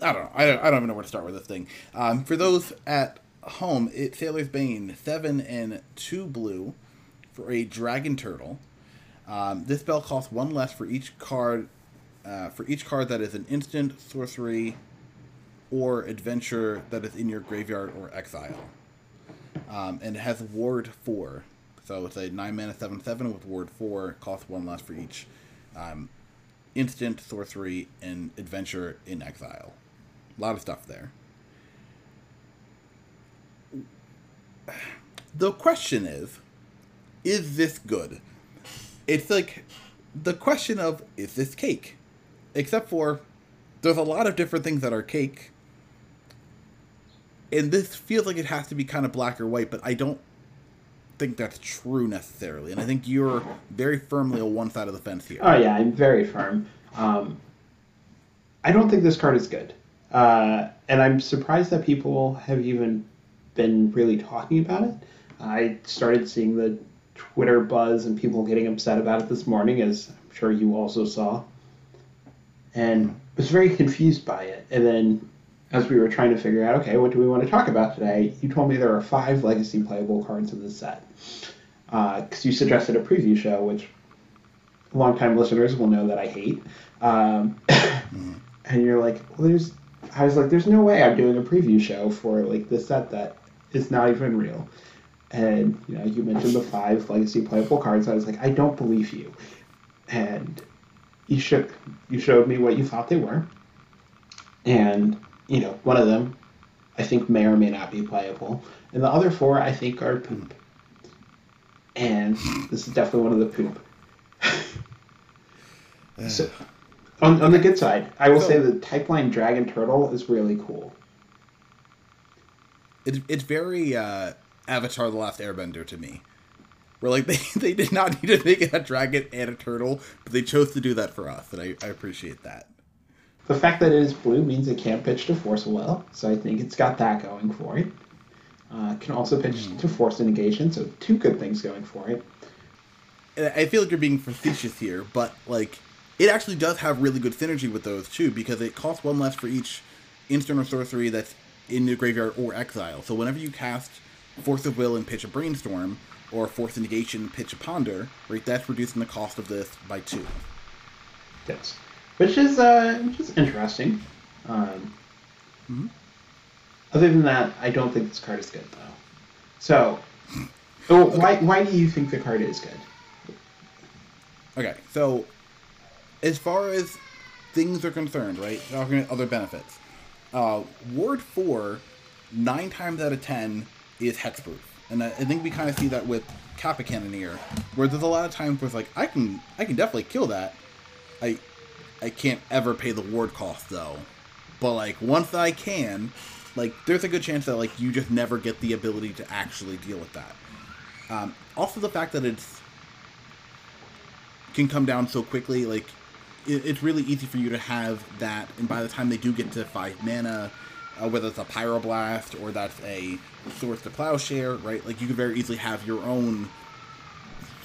I don't know I don't, I don't even know where to start with this thing. Um, for those at home, it's Sailor's Bane seven and two blue for a Dragon Turtle. Um, this spell costs one less for each card uh, for each card that is an instant, sorcery, or adventure that is in your graveyard or exile. Um, and it has Ward 4. So it's a 9 mana 7 7 with Ward 4, cost 1 less for each um, instant, sorcery, and adventure in exile. A lot of stuff there. The question is is this good? It's like the question of is this cake? Except for there's a lot of different things that are cake. And this feels like it has to be kind of black or white, but I don't think that's true necessarily. And I think you're very firmly on one side of the fence here. Oh yeah, I'm very firm. Um, I don't think this card is good, uh, and I'm surprised that people have even been really talking about it. I started seeing the Twitter buzz and people getting upset about it this morning, as I'm sure you also saw, and was very confused by it. And then, as we were trying to figure out, okay, what do we want to talk about today? You told me there are five legacy playable cards in this set because uh, you suggested a preview show, which longtime listeners will know that I hate. Um, and you're like, well, there's. I was like, there's no way I'm doing a preview show for like this set that is not even real. And you know, you mentioned the five legacy playable cards. I was like, I don't believe you. And you shook, you showed me what you thought they were. And you know, one of them, I think may or may not be playable, and the other four I think are poop. And this is definitely one of the poop. so, on, on the good side, I will so, say the Typeline Dragon Turtle is really cool. It's it's very uh, Avatar: The Last Airbender to me. Where like they, they did not need to make a dragon and a turtle, but they chose to do that for us, and I, I appreciate that. The fact that it is blue means it can't pitch to force well, so I think it's got that going for it. Uh, can also pitch mm. to force negation, so two good things going for it. I feel like you're being facetious here, but like it actually does have really good synergy with those too because it costs one less for each instant or sorcery that's in the graveyard or exile. So whenever you cast Force of Will and pitch a Brainstorm, or Force of Negation pitch a Ponder, right, that's reducing the cost of this by two. Yes, which is uh, which is interesting. Um, mm-hmm. Other than that, I don't think this card is good though. So, oh, okay. why why do you think the card is good? Okay, so as far as things are concerned, right? Talking about other benefits. Uh, Ward 4, nine times out of ten, is hexproof. And I, I think we kind of see that with Kappa Cannoneer, where there's a lot of times where it's like, I can I can definitely kill that. I I can't ever pay the ward cost though. But like once I can, like there's a good chance that like you just never get the ability to actually deal with that. Um, also the fact that it's can come down so quickly, like it, it's really easy for you to have that, and by the time they do get to five mana, uh, whether it's a pyroblast or that's a Swords to Plowshare, right? Like you could very easily have your own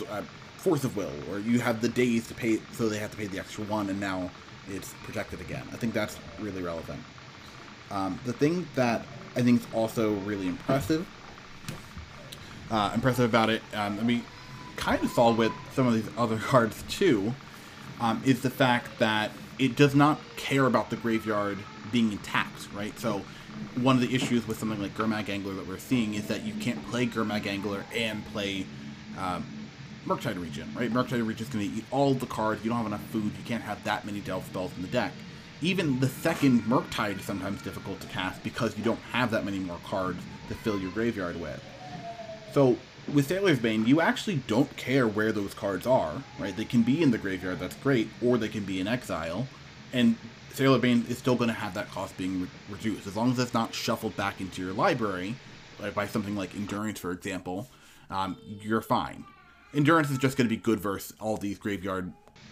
uh, force of will, or you have the Daze to pay, so they have to pay the extra one, and now it's protected again. I think that's really relevant. Um, the thing that I think is also really impressive, uh, impressive about it, um, and we kind of saw with some of these other cards too, um, is the fact that it does not care about the graveyard being intact, right? So one of the issues with something like Gurmag Angler that we're seeing is that you can't play Gurmag Angler and play um, Murktide Regent, right? Murktide Regent is going to eat all the cards. You don't have enough food. You can't have that many Delve spells in the deck. Even the second Murktide is sometimes difficult to cast because you don't have that many more cards to fill your graveyard with. So with Sailor's Bane, you actually don't care where those cards are, right? They can be in the graveyard, that's great, or they can be in exile, and Sailor Bane is still going to have that cost being re- reduced. As long as it's not shuffled back into your library, like by something like Endurance, for example, um, you're fine. Endurance is just going to be good versus all these graveyard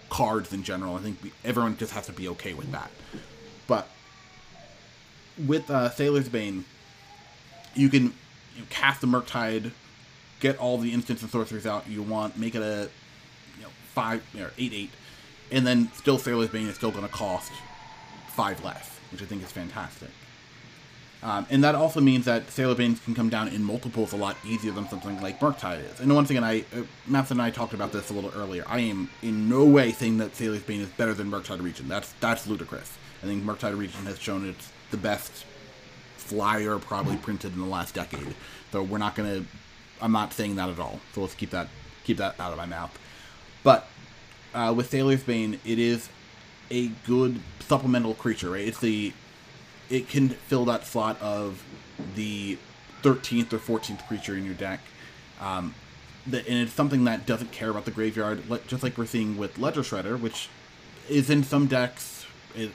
cards in general. I think everyone just has to be okay with that. But with uh, Sailor's Bane, you can you cast the Murktide get all the instants and sorceries out you want, make it a you know five or eight eight, and then still Sailor's Bane is still going to cost five less, which I think is fantastic. Um, and that also means that Sailor Banes can come down in multiples a lot easier than something like Murktide is. And once again, I uh, and I talked about this a little earlier. I am in no way saying that Sailor's Bane is better than Murktide Regent. That's that's ludicrous. I think Murktide Regent has shown it's the best flyer probably printed in the last decade. So we're not to I'm not saying that at all. So let's keep that keep that out of my mouth. But uh, with Sailor's Bane, it is a good supplemental creature, right? It's the it can fill that slot of the 13th or 14th creature in your deck. Um, and it's something that doesn't care about the graveyard, just like we're seeing with Ledger Shredder, which is in some decks,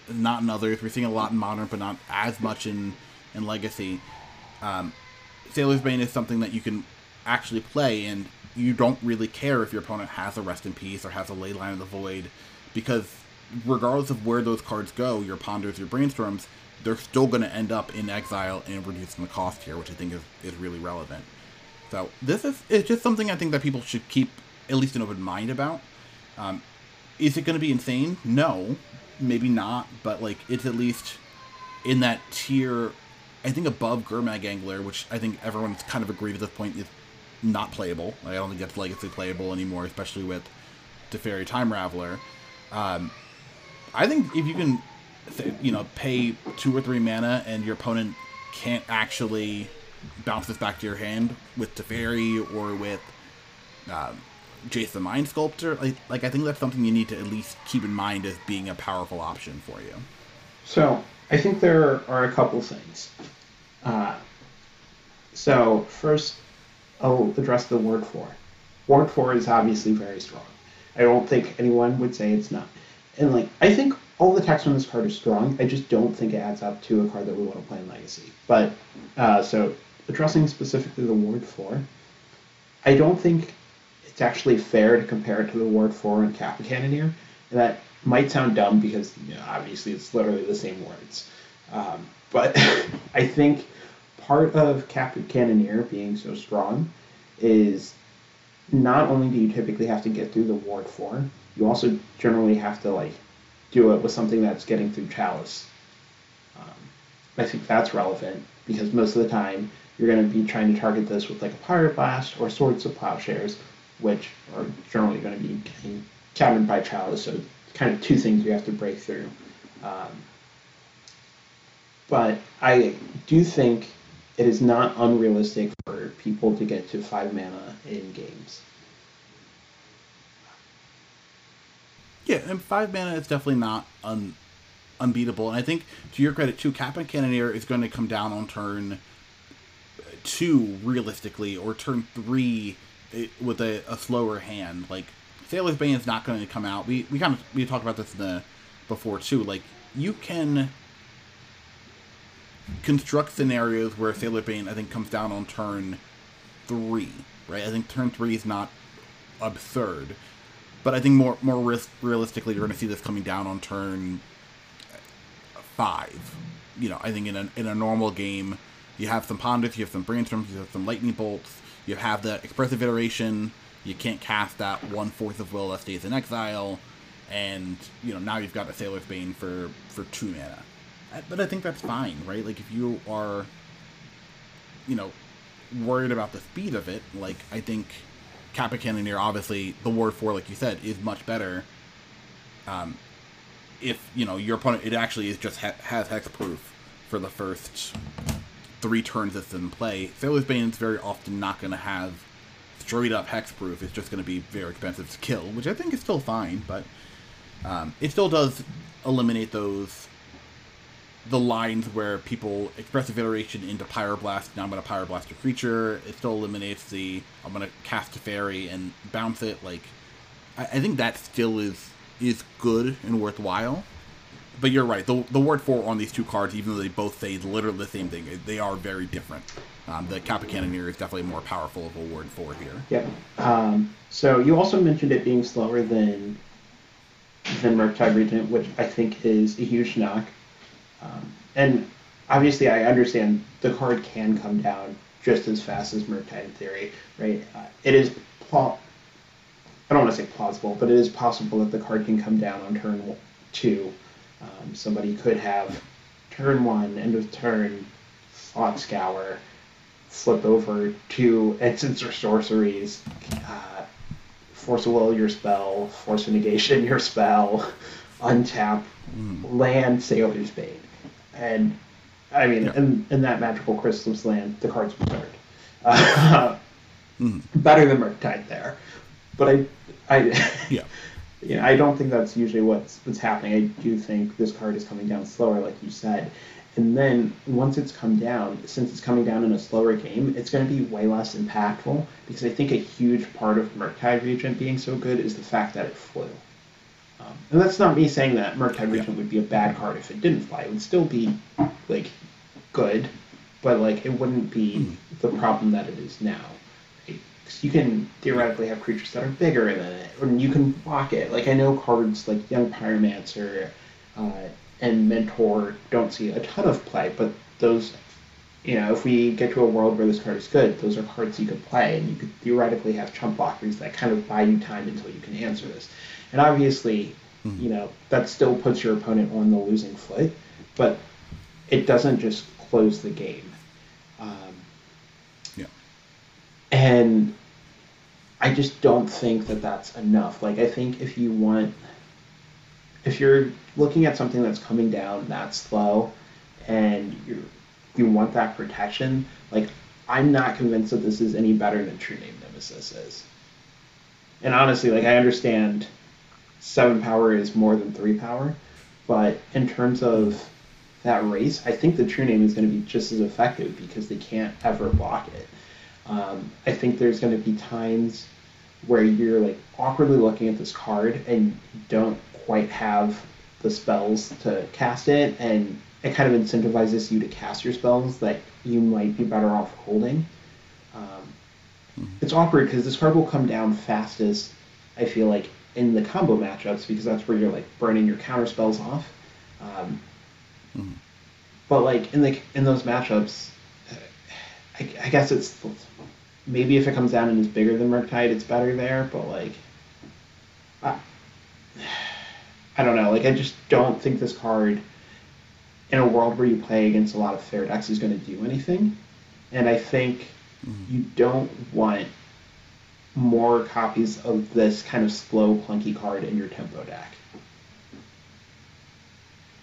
not in others. We're seeing a lot in Modern, but not as much in in Legacy. Um, Sailor's Bane is something that you can actually play, and you don't really care if your opponent has a Rest in Peace or has a Leyline of the Void, because regardless of where those cards go, your Ponders, your Brainstorms, they're still going to end up in exile and reducing the cost here, which I think is, is really relevant. So this is it's just something I think that people should keep at least an open mind about. Um, is it going to be insane? No, maybe not, but like it's at least in that tier. I think above Gurmag Angler, which I think everyone's kind of agreed at this point is not playable. I don't think that's legacy playable anymore, especially with Teferi Time Raveler. Um, I think if you can, you know, pay two or three mana and your opponent can't actually bounce this back to your hand with Teferi or with um, Jace the Mind Sculptor, like, like I think that's something you need to at least keep in mind as being a powerful option for you. So I think there are a couple things. Uh, so first, I'll address the ward four. Ward four is obviously very strong. I don't think anyone would say it's not. And like I think all the text on this card is strong. I just don't think it adds up to a card that we want to play in Legacy. But uh, so addressing specifically the Ward four, I don't think it's actually fair to compare it to the Ward four and Kappa Cannoneer. And that might sound dumb because you know, obviously it's literally the same words. Um, but I think part of Kappa Cannoneer being so strong is not only do you typically have to get through the Ward 4, you also generally have to like do it with something that's getting through Chalice. Um, I think that's relevant because most of the time you're going to be trying to target this with like a Pyroblast or Swords of Plowshares, which are generally going to be countered by Chalice. So kind of two things you have to break through. Um, but I do think it is not unrealistic for people to get to five mana in games. Yeah, and five mana is definitely not un, unbeatable. And I think, to your credit, too, Kappa Cannoneer is going to come down on turn two, realistically, or turn three eh, with a, a slower hand. Like, Sailor's Bane is not going to come out. We, we kind of we talked about this in the before, too. Like, you can construct scenarios where Sailor Bane, I think, comes down on turn three, right? I think turn three is not absurd, but I think more more risk, realistically, you're going to see this coming down on turn five. You know, I think in a in a normal game, you have some ponders, you have some brainstorms, you have some lightning bolts, you have the expressive iteration. You can't cast that one Force of Will that stays in exile, and you know now you've got a Sailor's Bane for for two mana but I think that's fine, right? Like if you are, you know, worried about the speed of it, like I think Kappa Cannoneer, obviously the Ward Four, like you said, is much better. Um, if you know your opponent, it actually is just ha- has hexproof for the first three turns it's in play. Sailor's Bane is very often not going to have straight up hexproof. It's just going to be very expensive to kill, which I think is still fine, but um, it still does eliminate those the lines where people expressive iteration into pyroblast. Now I'm going to pyroblast a creature. It still eliminates the I'm going to cast a fairy and bounce it. Like I, I, think that still is is good and worthwhile. But you're right. The the Ward four on these two cards, even though they both say literally the same thing, they are very different. Um, the Kappa Cannoneer is definitely more powerful of a Ward four here. Yep. Um, so you also mentioned it being slower than than Murktide Regent, which I think is a huge knock. Um, and obviously, I understand the card can come down just as fast as Murktide in theory, right? Uh, it is pl- I don't want to say plausible, but it is possible that the card can come down on turn two. Um, somebody could have turn one, end of turn, thought scour, flip over two instants or sorceries, uh, force a will your spell, force a negation your spell, untap, mm. land Sailor's Bane. And I mean, yeah. in, in that magical crystal's land, the card's absurd. Uh, mm. Better than Murktide there, but I, I, yeah, you know, I don't think that's usually what's what's happening. I do think this card is coming down slower, like you said, And then once it's come down, since it's coming down in a slower game, it's going to be way less impactful because I think a huge part of Murktide Regent being so good is the fact that it flew. Um, and that's not me saying that Murktide Regent would be a bad card if it didn't fly. It would still be like good, but like it wouldn't be mm. the problem that it is now. you can theoretically have creatures that are bigger than it, and you can block it. Like I know cards like Young Pyromancer. Uh, and Mentor don't see a ton of play, but those, you know, if we get to a world where this card is good, those are cards you could play, and you could theoretically have chump blockers that kind of buy you time until you can answer this. And obviously, mm-hmm. you know, that still puts your opponent on the losing foot, but it doesn't just close the game. Um, yeah. And I just don't think that that's enough. Like, I think if you want if you're looking at something that's coming down that slow and you you want that protection, like I'm not convinced that this is any better than True Name Nemesis is. And honestly, like I understand seven power is more than three power, but in terms of that race, I think the True Name is going to be just as effective because they can't ever block it. Um, I think there's going to be times where you're like awkwardly looking at this card and don't quite have the spells to cast it, and it kind of incentivizes you to cast your spells that you might be better off holding. Um, mm-hmm. It's awkward because this card will come down fastest, I feel like, in the combo matchups because that's where you're like burning your counter spells off. Um, mm-hmm. But like in the in those matchups, I, I, guess it's maybe if it comes down and is bigger than Murktide, it's better there. But like, I, I don't know. Like I just don't think this card, in a world where you play against a lot of fair decks, is going to do anything. And I think mm-hmm. you don't want more copies of this kind of slow, clunky card in your tempo deck.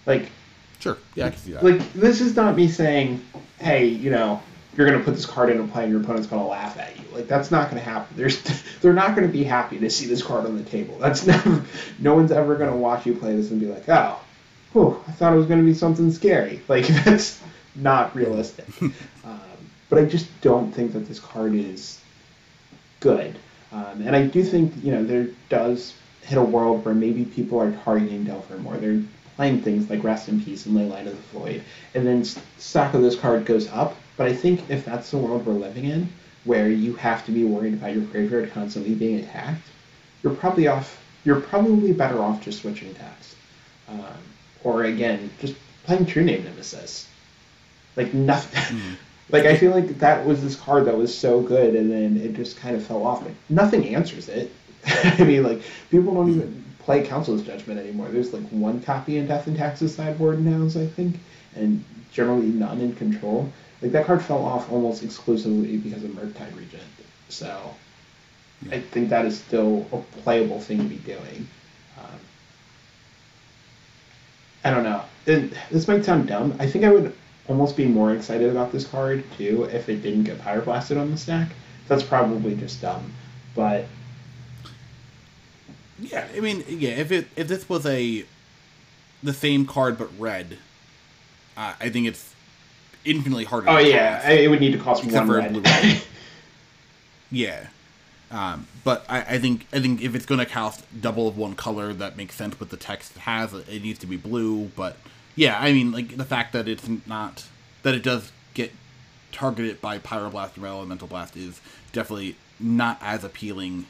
Like, sure, yeah, I can see that. Like, this is not me saying, hey, you know, you're going to put this card into play and your opponent's going to laugh at you. Like that's not going to happen. There's they're not going to be happy to see this card on the table. That's never. No one's ever going to watch you play this and be like, oh, whew, I thought it was going to be something scary. Like that's not realistic. um, but I just don't think that this card is good. Um, and I do think you know there does hit a world where maybe people are targeting Delver more. They're playing things like Rest in Peace and Leyline of the Void, and then stock of this card goes up. But I think if that's the world we're living in, where you have to be worried about your graveyard constantly being attacked, you're probably off. You're probably better off just switching attacks, um, or again, just playing True Name Nemesis. Like nothing. Mm. like I feel like that was this card that was so good, and then it just kind of fell off. Like nothing answers it. I mean, like people don't even play Council's Judgment anymore. There's like one copy in Death and Taxes sideboard now, I think, and generally none in Control. Like that card fell off almost exclusively because of Murktide Regent. So yeah. I think that is still a playable thing to be doing. Um, I don't know. It, this might sound dumb. I think I would almost be more excited about this card too if it didn't get Pyroblasted on the stack. That's probably just dumb, but yeah, I mean, yeah, if it if this was a the same card but red, uh, I think it's infinitely harder. Oh yeah, it would need to cost one red. yeah, um, but I, I, think I think if it's going to cast double of one color, that makes sense with the text it has. It needs to be blue, but yeah, I mean, like the fact that it's not that it does get targeted by pyroblast and elemental blast is definitely not as appealing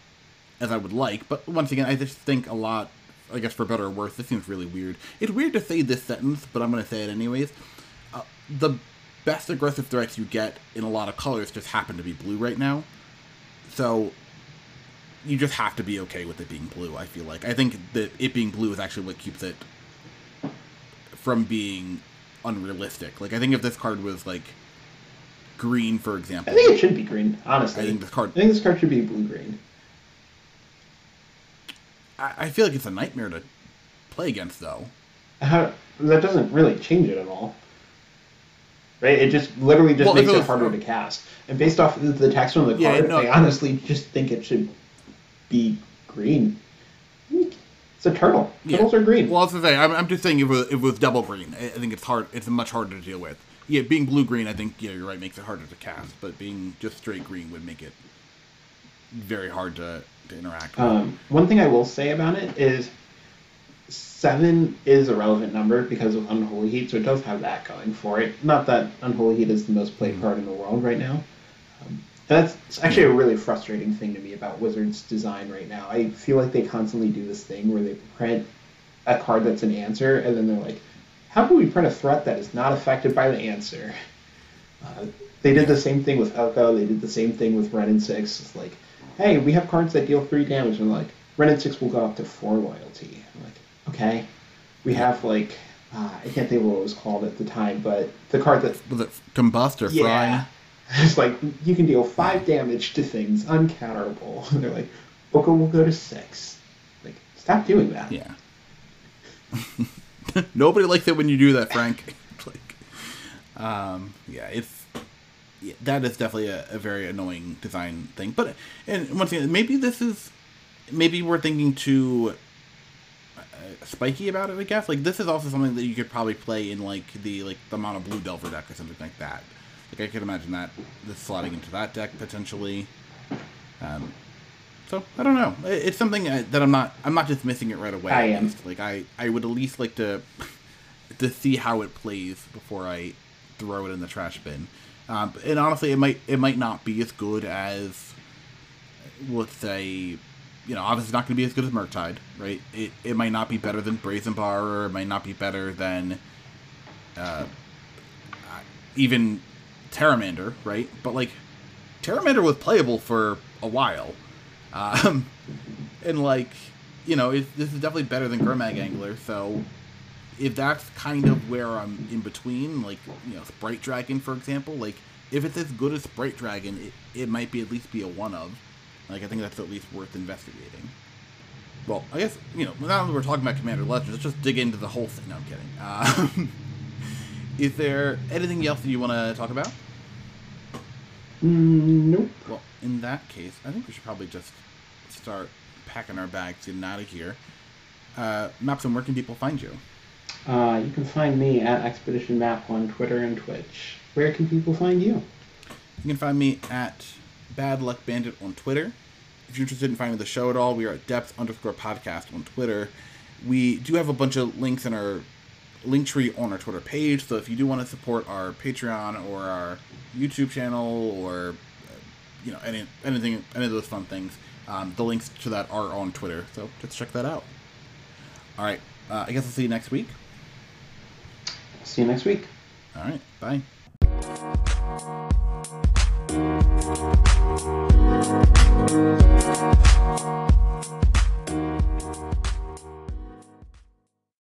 as I would like. But once again, I just think a lot. I guess for better or worse, this seems really weird. It's weird to say this sentence, but I'm going to say it anyways. Uh, the best aggressive threats you get in a lot of colors just happen to be blue right now. So you just have to be okay with it being blue, I feel like. I think that it being blue is actually what keeps it from being unrealistic. Like I think if this card was like green, for example. I think it should be green, honestly. I think this card I think this card should be blue green. I, I feel like it's a nightmare to play against though. How, that doesn't really change it at all right? It just literally just well, makes it harder to cast. And based off of the text on the card, yeah, no, I honestly just think it should be green. It's a turtle. Turtles are green. Well, was gonna say, I'm, I'm just saying if it, was, if it was double green, I think it's hard. It's much harder to deal with. Yeah, being blue green, I think yeah, you're right, makes it harder to cast. But being just straight green would make it very hard to, to interact. with. Um, one thing I will say about it is seven is a relevant number because of Unholy Heat, so it does have that going for it. Not that Unholy Heat is the most played card in the world right now. And that's actually a really frustrating thing to me about Wizards' design right now. I feel like they constantly do this thing where they print a card that's an answer, and then they're like, how can we print a threat that is not affected by the answer? Uh, they did the same thing with Oko. They did the same thing with Wrenn and Six. It's like, hey, we have cards that deal three damage, and like Wrenn and Six will go up to four loyalty. I'm like, okay. We have like, uh, I can't think of what it was called at the time, but the card that Was it combust or fry? yeah, it's like you can deal five damage to things uncounterable. And they're like, Oko will go to six. Like, stop doing that. Yeah. Nobody likes it when you do that, Frank. like, um, yeah, it's yeah, that is definitely a, a very annoying design thing. But and once again, maybe this is maybe we're thinking too uh, spiky about it. I guess like this is also something that you could probably play in like the like the mono blue Delver deck or something like that. Like I could imagine that this slotting into that deck potentially. Um, so I don't know. It's something uh, that I'm not. I'm not dismissing it right away. I am. Like I, I would at least like to, to see how it plays before I throw it in the trash bin. Um, and honestly, it might it might not be as good as, let's say, you know, obviously it's not going to be as good as Murktide, right? It it might not be better than Brazen Bar, or it might not be better than, uh, even Terramander, right? But like, Terramander was playable for a while. Um, and like, you know, it, this is definitely better than Gurmag Angler. So if that's kind of where I'm in between, like, you know, Sprite Dragon, for example, like, if it's as good as Sprite Dragon, it, it might be at least be a one of. Like, I think that's at least worth investigating. Well, I guess, you know, now that we're talking about Commander Legends, let's just dig into the whole thing. No, I'm kidding. Um, is there anything else that you want to talk about? Mm, nope. Well, in that case, I think we should probably just start packing our bags, getting out of here. Uh, Mapson, where can people find you? Uh, you can find me at Expedition Map on Twitter and Twitch. Where can people find you? You can find me at Bad Luck Bandit on Twitter. If you're interested in finding the show at all, we are at Depth underscore podcast on Twitter. We do have a bunch of links in our link tree on our Twitter page. So if you do want to support our Patreon or our YouTube channel or uh, you know any anything any of those fun things, um, the links to that are on Twitter. So just check that out. All right, uh, I guess I'll see you next week. See you next week. All right, bye.